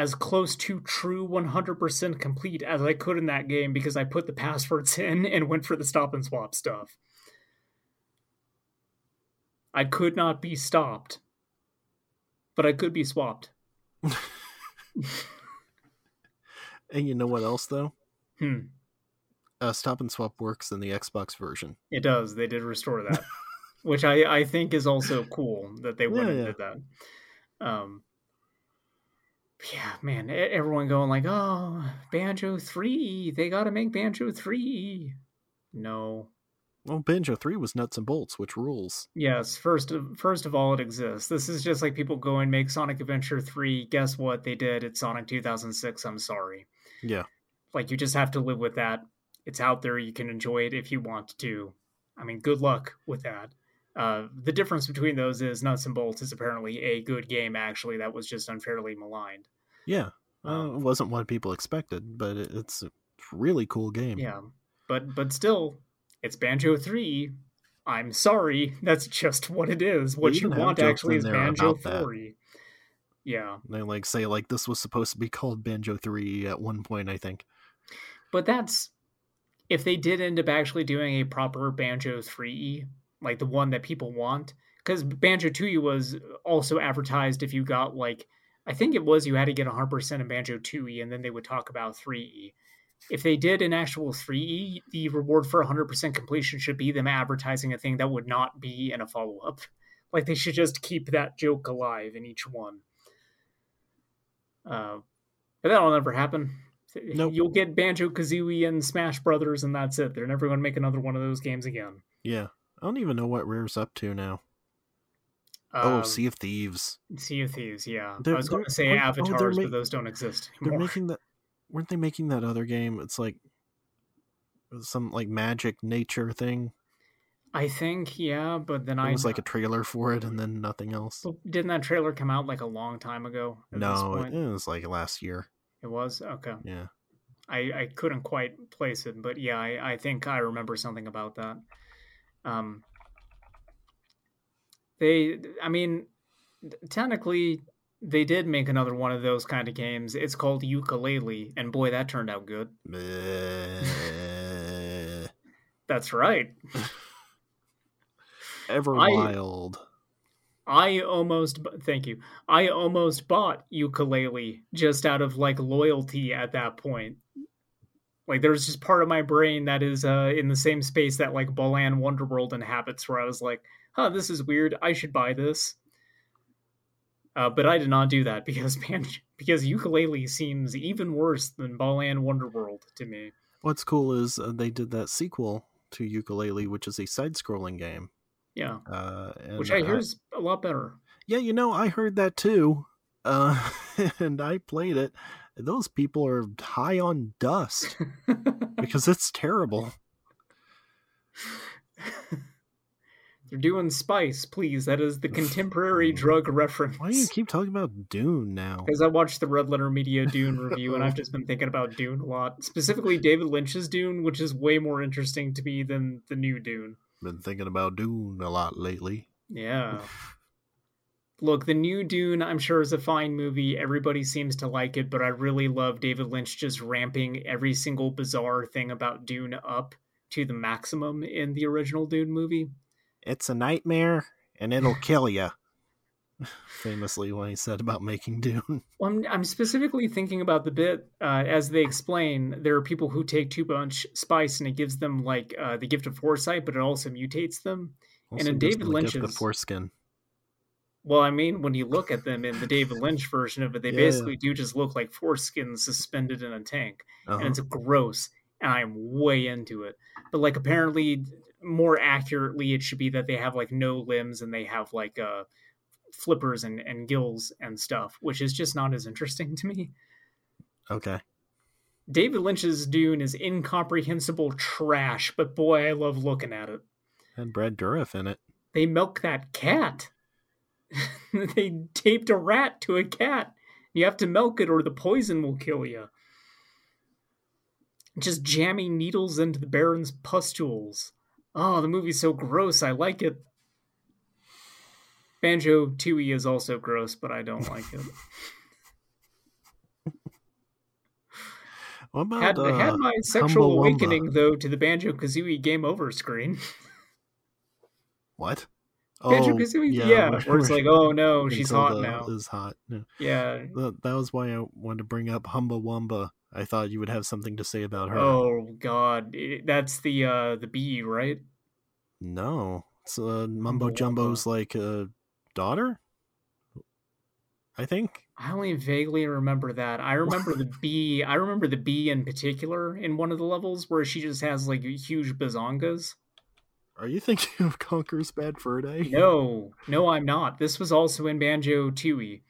as close to true 100% complete as I could in that game because I put the passwords in and went for the stop and swap stuff. I could not be stopped, but I could be swapped. And you know what else though? Hmm. Uh, Stop and Swap works in the Xbox version. It does. They did restore that, which I, I think is also cool that they went Yeah, and yeah. did that. Um, yeah, man, everyone going like, "Oh, Banjo Three, they got to make Banjo Three. No, Well, Banjo Three was nuts and bolts, which rules. yes. First of first of all, it exists. This is just like people go and make Sonic Adventure Three. Guess what? They did. It's Sonic 2006. I'm sorry. Yeah, Like you just have to live with that. It's out there. You can enjoy it if you want to. I mean, good luck with that. Uh, the difference between those is Nuts and Bolts is apparently a good game. Actually, that was just unfairly maligned. yeah. Uh, it wasn't what people expected, but it's a really cool game. Yeah, but but still, it's Banjo Three. I'm sorry, that's just what it is. What you even want actually is Banjo about. Three. Yeah, They like say like this was supposed to be called Banjo Three at one point, I think. but that's if they did end up actually doing a proper Banjo 3E, like the one that people want, because Banjo Tooie was also advertised if you got like, I think it was you had to get 100% in Banjo Tooie and then they would talk about 3E. If they did an actual 3E, the reward for 100% completion should be them advertising a thing that would not be in a follow up. Like they should just keep that joke alive in each one. Uh, but that'll never happen. Nope. You'll get Banjo Kazooie and Smash Brothers, and that's it. They're never going to make another one of those games again. Yeah, I don't even know what Rare's up to now. oh, Um, Sea of Thieves. Sea of Thieves, yeah. They're- I was going to say oh, Avatars, ma- but those don't exist They're making that. Weren't they making that other game? It's like some like magic nature thing. I think, yeah, but then It I was like a trailer for it, and then nothing else. Didn't that trailer come out like a long time ago? At No, it was like last year. it was okay. Yeah. I, I couldn't quite place it, but yeah, I, I think I remember something about that. Um, they, I mean, technically, they did make another one of those kind of games. It's called Yooka-Laylee, and boy, that turned out good. That's right. Everwild. I almost, thank you. I almost bought Yooka-Laylee just out of like loyalty at that point. Like there's just part of my brain that is uh, in the same space that like Balan Wonderworld inhabits, where I was like, "Huh, this is weird. I should buy this." Uh, but I did not do that because man, because Yooka-Laylee seems even worse than Balan Wonderworld to me. What's cool is uh, they did that sequel to Yooka-Laylee, which is a side-scrolling game. Yeah, Uh, which I hear is a lot better. Yeah, you know, I heard that too. Uh, and I played it. Those people are high on dust because it's terrible. They're doing spice, please. That is the contemporary drug reference. Why do you keep talking about Dune now? Because I watched the Red Letter Media Dune review, and I've just been thinking about Dune a lot. Specifically, David Lynch's Dune, which is way more interesting to me than the new Dune. Been thinking about Dune a lot lately. Yeah. Look, the new Dune, I'm sure, is a fine movie. Everybody seems to like it, but I really love David Lynch just ramping every single bizarre thing about Dune up to the maximum in the original Dune movie. It's a nightmare and it'll kill you. Famously, when he said about making Dune. Well, I'm, I'm specifically thinking about the bit uh, as they explain. There are people who take too much spice and it gives them like uh, the gift of foresight, but it also mutates them. Also in David them the Lynch's- foreskin. Well, I mean, when you look at them in the David Lynch version of it, they Yeah, basically do just look like foreskin suspended in a tank, Uh-huh. and it's gross. And I'm way into it. But like, apparently, more accurately, it should be that they have like no limbs and they have like uh, flippers and, and gills and stuff, which is just not as interesting to me. Okay. David Lynch's Dune is incomprehensible trash, but boy, I love looking at it. Had Brad Dourif in it. They milk that cat. they taped a rat to a cat. You have to milk it or the poison will kill you. Just jamming needles into the Baron's pustules. Oh, the movie's so gross. I like it. Banjo Tooie is also gross, but I don't like it. What about had, uh, had my sexual awakening though to the Banjo Kazooie game over screen. What? Oh, Kazooie, yeah, where it's like, oh no, she's hot now. Is hot. Yeah. Yeah. That, that was why I wanted to bring up Humba Wumba. I thought you would have something to say about her. Oh god, It- that's the uh the bee, right? No, it's uh, Mumbo. Jumbo's like uh, daughter. I think. I only vaguely remember that. I remember the bee. I remember the bee in particular in one of the levels where she just has like huge bazongas. Are you thinking of Conker's Bad Fur Day? No, no, I'm not. This was also in Banjo Tooie.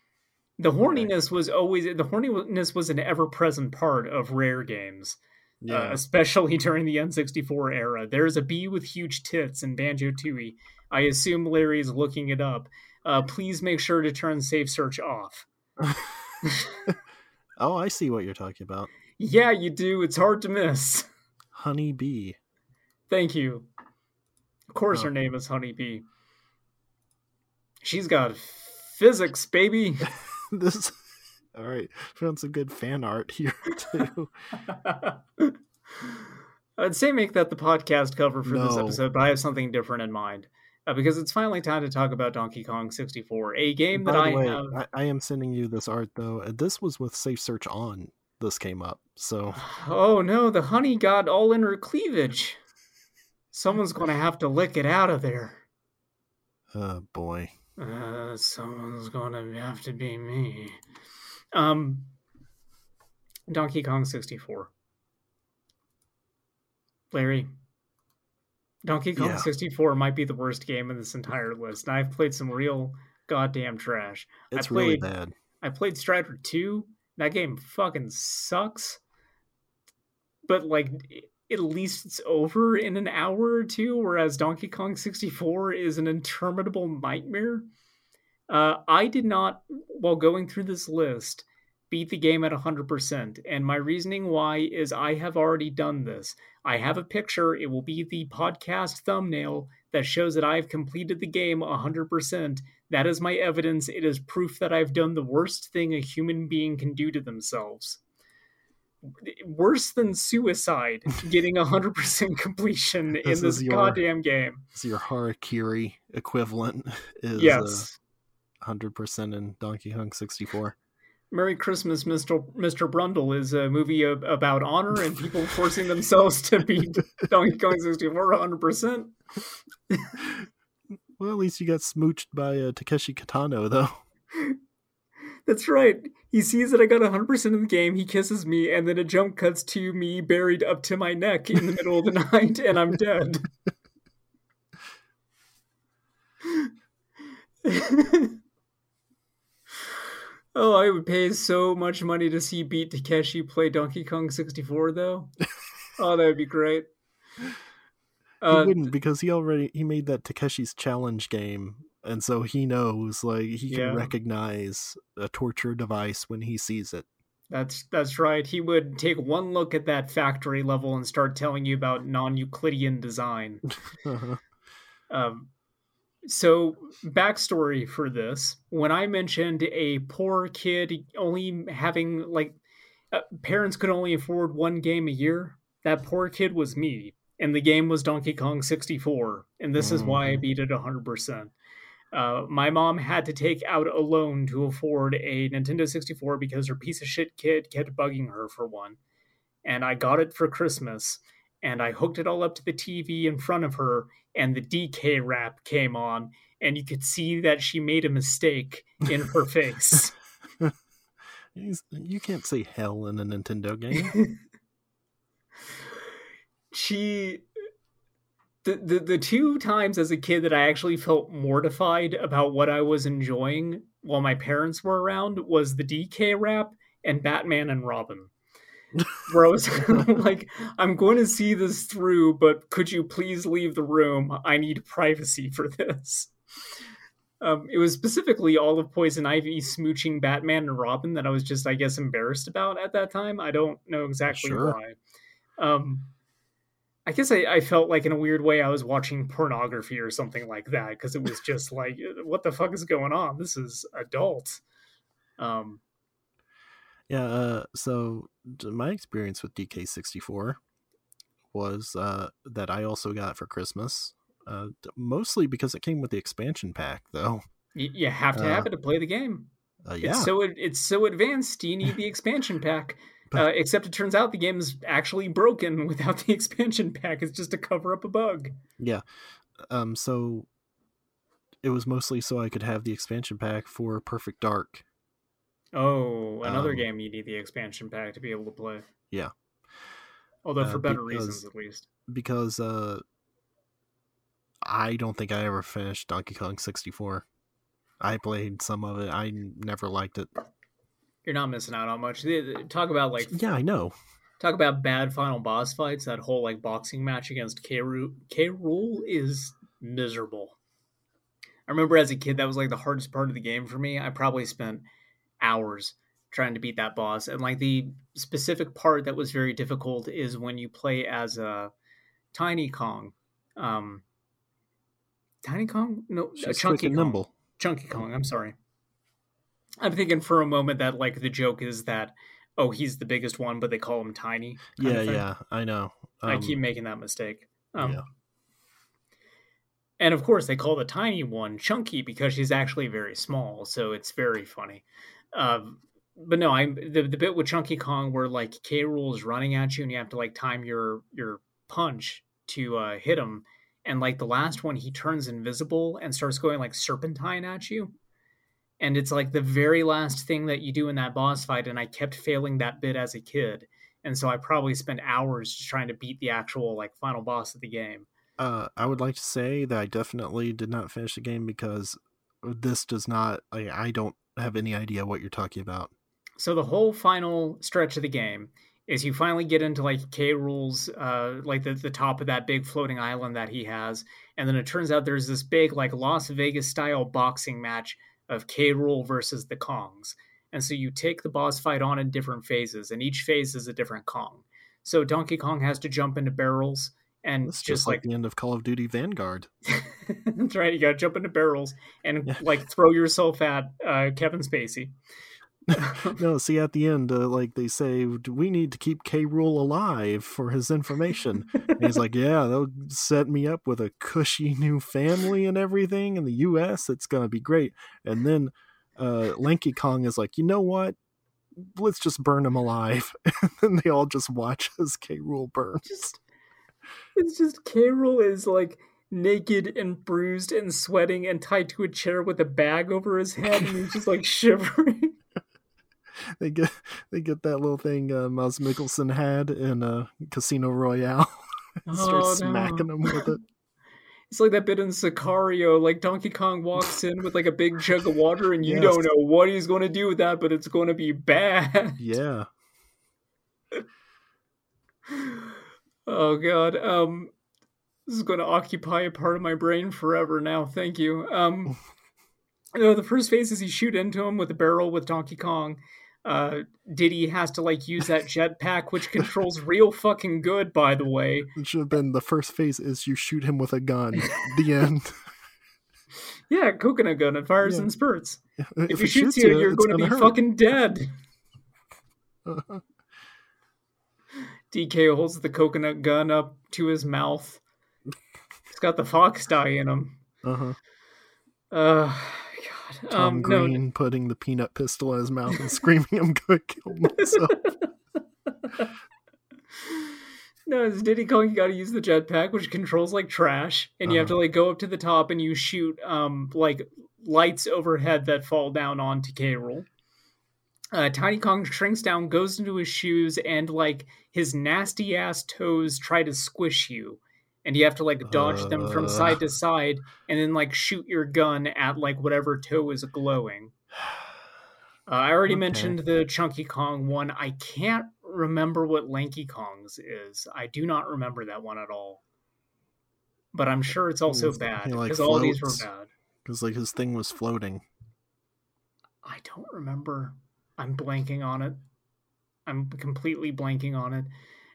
The horniness was always the horniness was an ever-present part of rare games, uh, Yeah. especially during the N64 era. There's a bee with huge tits in Banjo Tooie. I assume Larry's looking it up. Uh, please make sure to turn safe search off. oh, I see what you're talking about. Yeah, you do. It's hard to miss. Honey Bee. Thank you. Of course, Oh. her name is Honeybee. She's got physics, baby. this. All right, found some good fan art here too. I'd say make that the podcast cover for this episode, but I have something different in mind. Uh, because it's finally time to talk about Donkey Kong 64, a game that I way, have. I, I am sending you this art though. This was with Safe Search on. This came up, so Oh no, the honey got all in her cleavage. Someone's going to have to lick it out of there. oh boy. Uh, someone's gonna have to be me. Um, Donkey Kong 64. Larry, Donkey Kong Yeah. 64 might be the worst game in this entire list. And I've played some real goddamn trash. It's really bad. I played Strider 2. That game fucking sucks. But like at least it's over in an hour or two, whereas Donkey Kong 64 is an interminable nightmare. Uh, I did not, while going through this list, beat the game at 100%. And my reasoning why is I have already done this. I have a picture, it will be the podcast thumbnail that shows that I've completed the game 100%. That is my evidence. It is proof that I've done the worst thing a human being can do to themselves. Worse than suicide, getting 100% completion in This your- goddamn game. So your Harakiri equivalent is Yes. hundred percent in Donkey Kong sixty four. Merry Christmas, Mr. Mr. Brundle is a movie ab- about honor and people forcing themselves to beat Donkey Kong 64 100%. Well, at least you got smooched by uh, Takeshi Kitano, though. That's right. He sees that I got 100% of the game, he kisses me, and then a jump cuts to me buried up to my neck in the middle of the night, and I'm dead. oh, I would pay so much money to see Beat Takeshi play Donkey Kong 64, though. Oh, that would be great. he Uh, wouldn't because he already he made that Takeshi's challenge game, and so he knows like he can Yeah. recognize a torture device when he sees it. That's that's right. He would take one look at that factory level and start telling you about non-Euclidean design. Uh-huh. Um, so backstory for this: when I mentioned a poor kid only having like uh, parents could only afford one game a year, that poor kid was me, and the game was Donkey Kong 64, and this is why I Mhm. beat it 100%. Uh, my mom had to take out a loan to afford a Nintendo 64 because her piece of shit kid kept bugging her for one. And I got it for Christmas, and I hooked it all up to the TV in front of her, and the DK rap came on, and you could see that she made a mistake in her face. You can't say hell in a Nintendo game. she the, the the two times as a kid that I actually felt mortified about what I was enjoying while my parents were around was the DK rap and Batman and Robin. Where I was like, I'm going to see this through, but could you please leave the room? I need privacy for this. Um, it was specifically all of Poison Ivy smooching Batman and Robin that I was just, I guess, embarrassed about at that time. I don't know exactly Sure. why. Um, I guess I, I felt like in a weird way I was watching pornography or something like that because it was just like, what the fuck is going on? This is adult. Um, Yeah, uh, so my experience with DK64 was uh, that I also got for Christmas, uh, mostly because it came with the expansion pack, though. you, you have to have Uh, it to play the game. Uh, yeah, It's so it's so advanced. You need the expansion pack. Uh, except it turns out the game is actually broken without the expansion pack. It's just to cover up a bug. yeah. Um, so it was mostly so I could have the expansion pack for Perfect Dark. Oh, another Um, game you need the expansion pack to be able to play. Yeah. Although Uh, for better because- reasons, at least. because uh I don't think I ever finished Donkey Kong 64. I played some of it. I never liked it. You're not missing out on much. They- they- Talk about like Yeah, I know. talk about bad final boss fights. That whole like boxing match against K. Rool is miserable. I remember as a kid that was like the hardest part of the game for me. I probably spent hours trying to beat that boss, and like the specific part that was very difficult is when you play as a Tiny Kong. Um, Tiny Kong? No, uh, She's Chunky Kong. nimble. Chunky Kong. I'm sorry. I'm thinking for a moment that like the joke is that oh he's the biggest one, but they call him tiny. Yeah, yeah, I know. I Um, keep making that mistake. Um, yeah. And of course, they call the tiny one chunky because she's actually very small, so it's very funny. Um, but no, I'm the, the bit with Chunky Kong where like K. Rool is running at you and you have to like time your your punch to uh, hit him, and like the last one, he turns invisible and starts going like serpentine at you, and it's like the very last thing that you do in that boss fight, and I kept failing that bit as a kid, and so I probably spent hours just trying to beat the actual like final boss of the game. Uh, I would like to say that I definitely did not finish the game because this does not. Like, I don't have any idea what you're talking about. So the whole final stretch of the game is you finally get into like K. Rool's uh like the, the top of that big floating island that he has, and then it turns out there's this big like Las Vegas style boxing match of K. Rool versus the Kongs. And so you take the boss fight on in different phases, and each phase is a different Kong. So Donkey Kong has to jump into barrels and It's just, like like the end of Call of Duty Vanguard. that's right, you gotta jump into barrels and Yeah. like throw yourself at uh, Kevin Spacey. No, see, at the end, uh, like they say, we need to keep K. Rool alive for his information. and he's like, yeah, they'll set me up with a cushy new family and everything in the U.S. It's gonna be great. And then uh, Lanky Kong is like, you know what? Let's just burn him alive. and then they all just watch as K. Rool burns. just it's just K. Rool is like naked and bruised and sweating and tied to a chair with a bag over his head and he's just like shivering. They get they get that little thing uh, Miles Mikkelsen had in uh, Casino Royale. Start Oh, no. smacking him with it. It's like that bit in Sicario, like Donkey Kong walks in with like a big jug of water and you Yes. don't know what he's going to do with that, but it's going to be bad. Yeah. Oh god. Um this is going to occupy a part of my brain forever now. Thank you. Um no, the first phase is you shoot into him with a barrel with Donkey Kong. Uh Diddy has to like use that jetpack which controls real fucking good by the way. It should have been the first phase is you shoot him with a gun. the end. Yeah, coconut gun. It fires Yeah. in spurts. If, it he shoots shoots you, you're going to be hurt. fucking dead. DK holds the coconut gun up to his mouth. He's got the fox die in him. Uh-huh. Uh, God. Tom um, no, Green putting the peanut pistol in his mouth and screaming, "I'm gonna kill myself." no, it's Diddy Kong. You got to use the jetpack, which controls like trash, and you have to Uh-huh. like go up to the top and you shoot um like lights overhead that fall down onto K. Rool. Uh, Tiny Kong shrinks down, goes into his shoes, and like his nasty ass toes try to squish you, and you have to like dodge them from Uh. side to side, and then like shoot your gun at like whatever toe is glowing. Uh, I already Okay. mentioned the Chunky Kong one. I can't remember what Lanky Kong's is. I do not remember that one at all. But I'm sure it's also bad like, because all these were bad. Because like his thing was floating. I don't remember. I'm blanking on it. I'm completely blanking on it.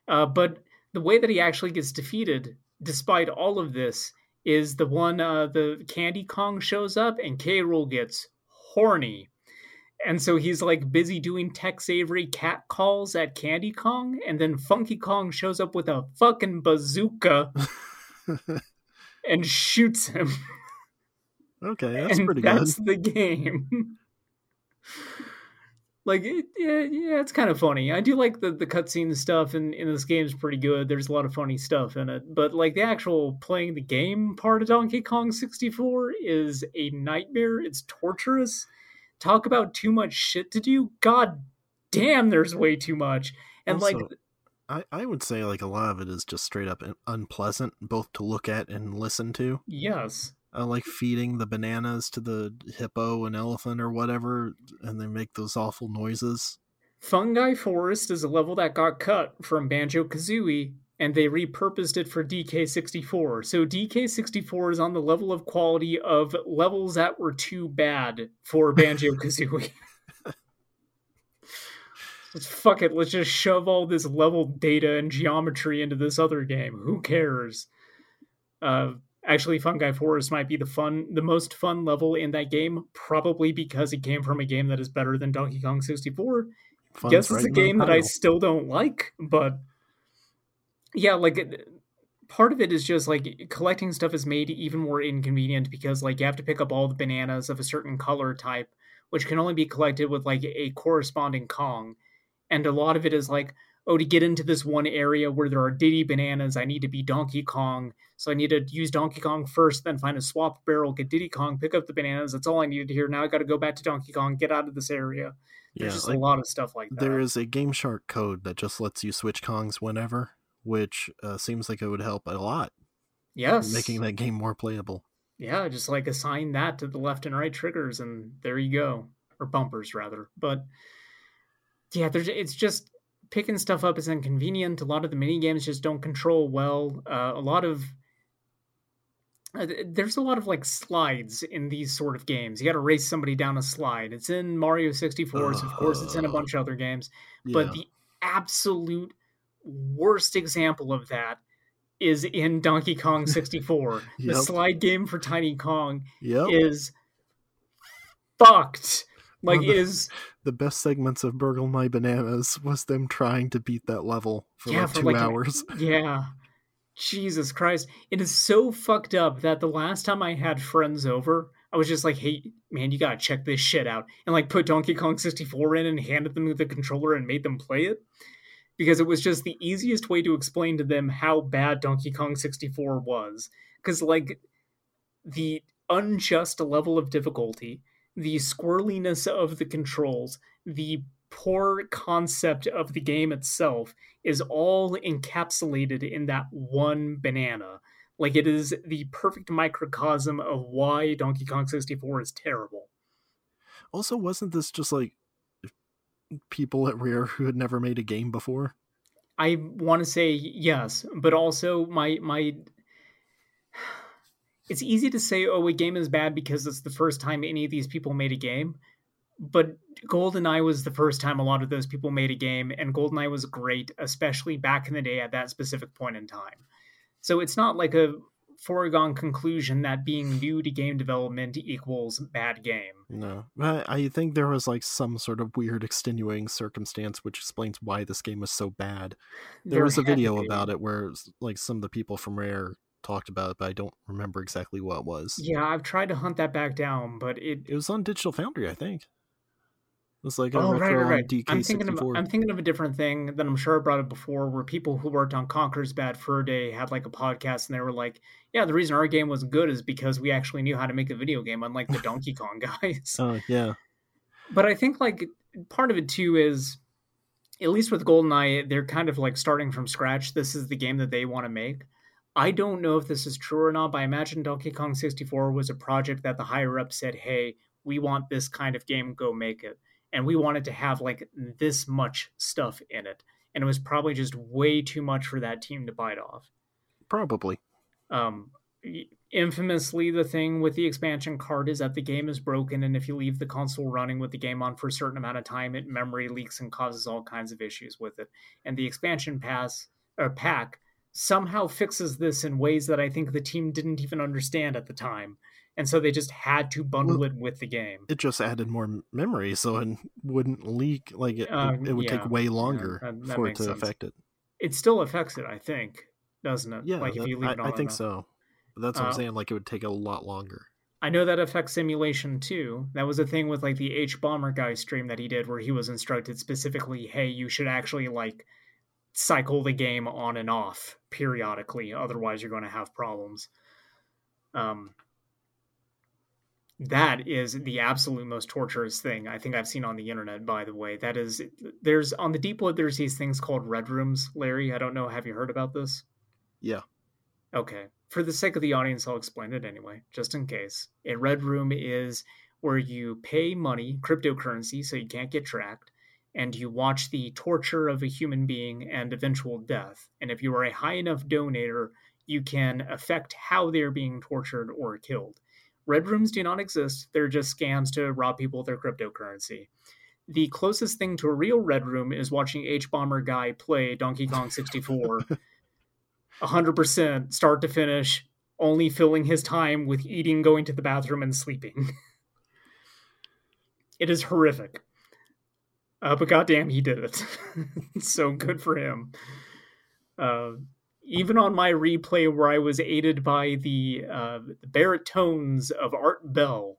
Uh, but the way that he actually gets defeated, despite all of this, is the one uh, the Candy Kong shows up and K. Rool gets horny. And so he's like busy doing Tex Avery cat calls at Candy Kong, and then Funky Kong shows up with a fucking bazooka and shoots him. Okay, that's and pretty that's good. That's the game. like, it, yeah, yeah, it's kind of funny. I do like the the cutscene stuff, and in this game is pretty good. There's a lot of funny stuff in it, but like the actual playing the game part of Donkey Kong 64 is a nightmare. It's torturous. Talk about too much shit to do. God damn, there's way too much. And like, I, I would say like a lot of it is just straight up unpleasant, both to look at and listen to. yes, uh, like feeding the bananas to the hippo and elephant or whatever, and they make those awful noises. Fungi Forest is a level that got cut from Banjo Kazooie, and they repurposed it for DK64. So DK64 is on the level of quality of levels that were too bad for Banjo Kazooie. Let's fuck it. Let's just shove all this level data and geometry into this other game. Who cares? Uh, actually, Fungi Forest might be the fun, the most fun level in that game, probably because it came from a game that is better than Donkey Kong 64 Fun's guess right it's a game that I still don't like, but yeah, like part of it is just like collecting stuff is made even more inconvenient because like you have to pick up all the bananas of a certain color type, which can only be collected with like a corresponding Kong, and a lot of it is like oh to get into this one area where there are Diddy bananas, I need to be Donkey Kong, so I need to use Donkey Kong first, then find a swap barrel, get Diddy Kong, pick up the bananas. That's all I needed here. Now I got to go back to Donkey Kong, get out of this area. There's Yeah, just like, a lot of stuff like that. there is a Game Shark code that just lets you switch Kongs whenever, which uh, seems like it would help a lot, yes, making that game more playable. yeah, just like assign that to the left and right triggers, and there you go, or bumpers rather. But yeah, there's it's just picking stuff up is inconvenient. A lot of the mini games just don't control well. Uh, a lot of uh, there's a lot of like slides in these sort of games. You got to race somebody down a slide. It's in Mario 64, so of course it's in a bunch of other games. Yeah. But the absolute worst example of that is in Donkey Kong 64. The slide game for Tiny Kong yep. is fucked. Like One it of the- is the best segments of Burgle My Bananas was them trying to beat that level for Yeah, like for two like an- hours. yeah. Jesus Christ. It is so fucked up that the last time I had friends over, I was just like, hey, man, you gotta check this shit out. And like put Donkey Kong 64 in and handed them the controller and made them play it. Because it was just the easiest way to explain to them how bad Donkey Kong 64 was. Because, like, the unjust level of difficulty, the squirreliness of the controls, the poor concept of the game itself is all encapsulated in that one banana. Like it is the perfect microcosm of why Donkey Kong 64 is terrible. Also, wasn't this just like people at Rare who had never made a game before? I want to say yes, but also my my it's easy to say oh a game is bad because it's the first time any of these people made a game. But GoldenEye was the first time a lot of those people made a game, and GoldenEye was great, especially back in the day at that specific point in time. So it's not like a foregone conclusion that being new to game development equals bad game. No, I, I think there was like some sort of weird extenuating circumstance which explains why this game was so bad. There, was a video about it where like some of the people from Rare talked about it, but I don't remember exactly what it was. Yeah, I've tried to hunt that back down, but it It was on Digital Foundry, I think. It was like a Oh right, right, right. I'm thinking of I'm thinking of a different thing that I'm sure I brought up before, where people who worked on Conker's Bad Fur Day had like a podcast, and they were like, "Yeah, the reason our game was good is because we actually knew how to make a video game, unlike the Donkey Kong guys." Oh yeah, but I think like part of it too is, at least with GoldenEye, they're kind of like starting from scratch. This is the game that they want to make. I don't know if this is true or not, but I imagine Donkey Kong 64 was a project that the higher up said, "Hey, we want this kind of game, go make it." And we wanted to have like this much stuff in it. And it was probably just way too much for that team to bite off. probably. Um, infamously, the thing with the expansion card is that the game is broken, and if you leave the console running with the game on for a certain amount of time, it memory leaks and causes all kinds of issues with it. And the expansion pass or pack somehow fixes this in ways that I think the team didn't even understand at the time. And so they just had to bundle Well, it with the game. It just added more memory, so it wouldn't leak. Like it, Uh, it would yeah, take way yeah, longer that- that for it to sense. affect it. It still affects it, I think, doesn't it? Yeah, like if you leave I, it on I think enough. so. But that's what Uh, I'm saying. Like it would take a lot longer. I know that affects simulation too. That was a thing with like the Hbomberguy stream that he did where he was instructed specifically, hey, you should actually like cycle the game on and off periodically, otherwise you're going to have problems. Um that is the absolute most torturous thing I think I've seen on the internet, by the way. That is there's on the deep web there's these things called red rooms, Larry. I don't know, have you heard about this? Yeah. Okay. For the sake of the audience, I'll explain it anyway, just in case. A red room is where you pay money, cryptocurrency, so you can't get tracked, and you watch the torture of a human being and eventual death. And if you are a high enough donator, you can affect how they're being tortured or killed. Red rooms do not exist, they're just scams to rob people of their cryptocurrency. The closest thing to a real red room is watching Hbomberguy play Donkey Kong 64 100% start to finish, only filling his time with eating, going to the bathroom, and sleeping. it is horrific. Uh, but goddamn, he did it. so good for him. Uh, even on my replay, where I was aided by the, uh, baritones of Art Bell,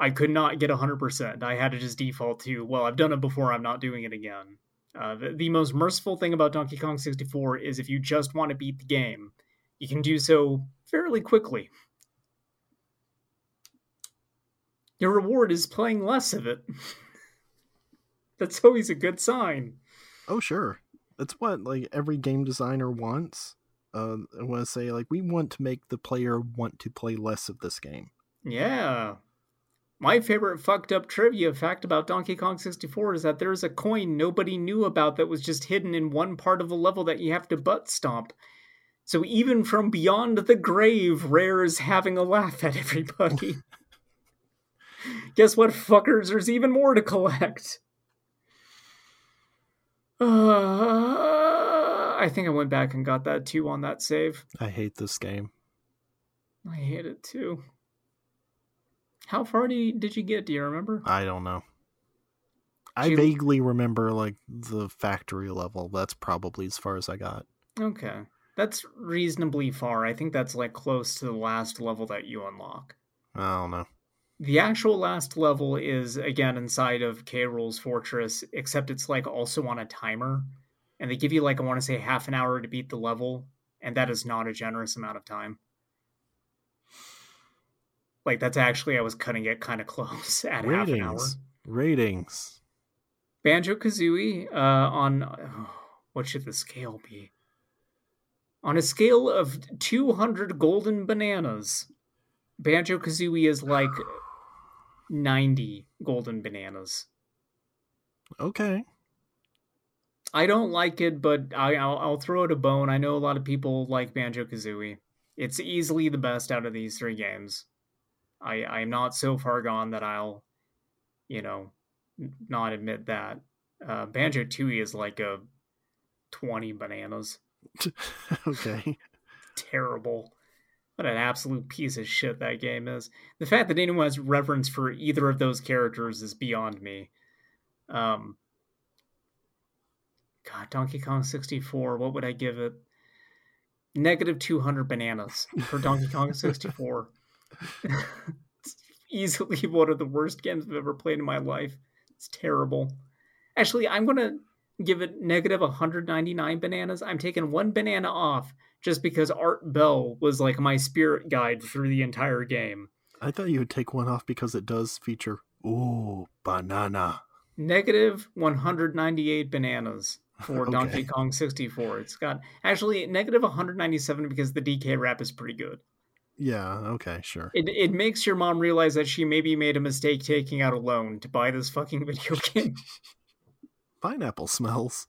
I could not get 100%. I had to just default to, well, I've done it before, I'm not doing it again. Uh, the, the most merciful thing about Donkey Kong 64 is if you just want to beat the game, you can do so fairly quickly. Your reward is playing less of it. That's always a good sign. Oh sure, that's what like every game designer wants. Uh, I want to say like we want to make the player want to play less of this game. Yeah. My favorite fucked up trivia fact about Donkey Kong 64 is that there's a coin nobody knew about that was just hidden in one part of the level that you have to butt stomp. So even from beyond the grave, Rare is having a laugh at everybody. Guess what, fuckers? There's even more to collect. Uh, I think I went back and got that too on that save. I hate this game. I hate it too. How far do you, did you get? Do you remember? I don't know. I vaguely remember like the factory level. That's probably as far as I got. Okay. That's reasonably far. I think that's like close to the last level that you unlock. I don't know. The actual last level is again inside of K. Rool's fortress, except it's like also on a timer. And they give you like I want to say half an hour to beat the level, and that is not a generous amount of time. Like that's actually I was cutting it kind of close at half an hour. Ratings. Ratings. Banjo Kazooie uh, on oh, what should the scale be? On a scale of 200 golden bananas, Banjo Kazooie is like 90 golden bananas. Okay. I don't like it, but I, I'll, I'll throw it a bone. I know a lot of people like Banjo Kazooie. It's easily the best out of these three games. I I'm not so far gone that I'll, you know, not admit that. Uh, Banjo Tooie is like a twenty bananas. okay. Terrible. What an absolute piece of shit that game is. The fact that anyone has reverence for either of those characters is beyond me. Um, God, Donkey Kong 64, what would I give it? Negative 200 bananas for Donkey Kong 64. it's easily one of the worst games I've ever played in my life. It's terrible. Actually, I'm going to give it negative 199 bananas. I'm taking one banana off just because Art Bell was like my spirit guide through the entire game. I thought you would take one off because it does feature ooh banana. Negative 198 bananas for Okay. Donkey Kong 64. It's got actually negative 197 because the DK rap is pretty good. Yeah. Okay. Sure. It it makes your mom realize that she maybe made a mistake taking out a loan to buy this fucking video game. Pineapple smells.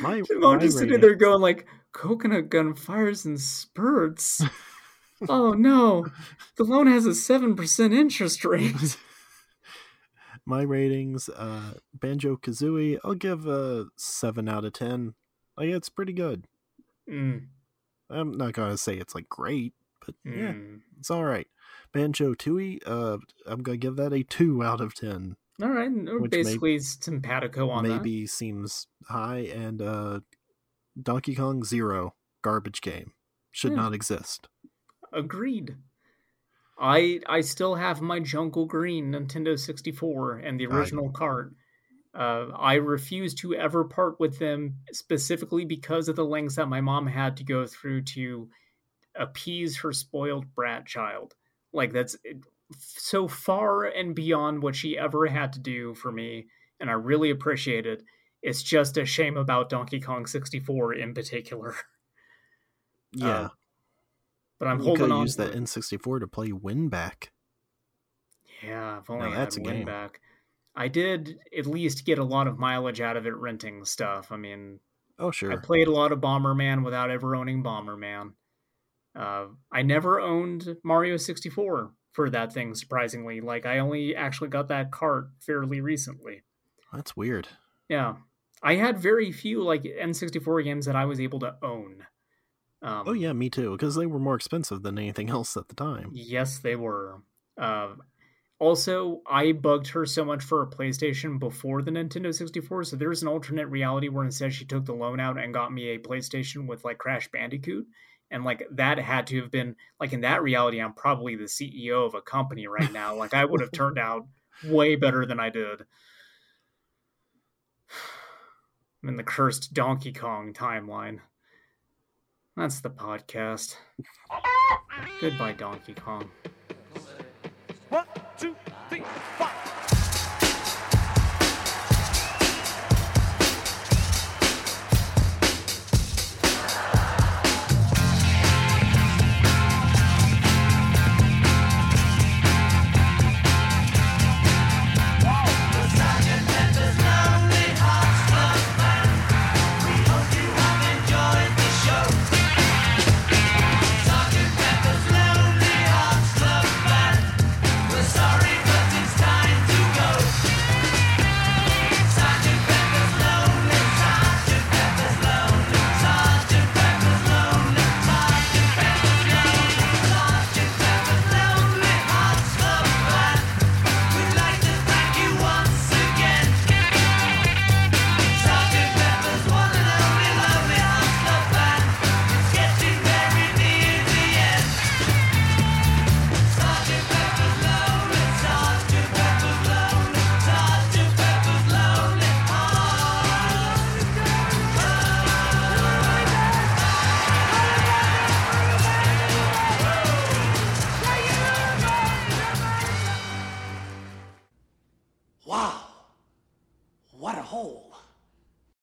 My, my just sitting there going like, coconut gun fires in spurts. oh no, the loan has a seven percent interest rate. my ratings uh banjo kazooie i'll give a 7 out of 10 Like it's pretty good. Mm, I'm not gonna say it's like great, but yeah, mm. it's all right. Banjo Tooie, uh, I'm gonna give that a two out of ten. All right, or Which may- basically simpatico on that. Maybe seems high, and uh, Donkey Kong Zero, garbage game, should Yeah. not exist. Agreed. I I still have my Jungle Green Nintendo 64 and the I- original cart. Uh, I refuse to ever part with them specifically because of the lengths that my mom had to go through to appease her spoiled brat child. Like that's so far and beyond what she ever had to do for me, and I really appreciate it. It's just a shame about Donkey Kong 64 in particular. Yeah, But I'm you holding could on. use that it. N64 to play Winback. Yeah, if only Now I that's had win back. I did at least get a lot of mileage out of it renting stuff. I mean, Oh sure, I played a lot of Bomberman without ever owning Bomberman. Uh, I never owned Mario 64 for that thing, surprisingly. Like, I only actually got that cart fairly recently. that's weird. Yeah. I had very few, like, N64 games that I was able to own. Um, Oh yeah, me too, because they were more expensive than anything else at the time. Yes, they were. Uh, also, I bugged her so much for a PlayStation before the Nintendo 64, so there's an alternate reality where instead she took the loan out and got me a PlayStation with like Crash Bandicoot. And like that had to have been like in that reality, I'm probably the CEO of a company right now. Like I would have turned out way better than I did. I'm in the cursed Donkey Kong timeline. That's the podcast. Goodbye, Donkey Kong. One, two, three.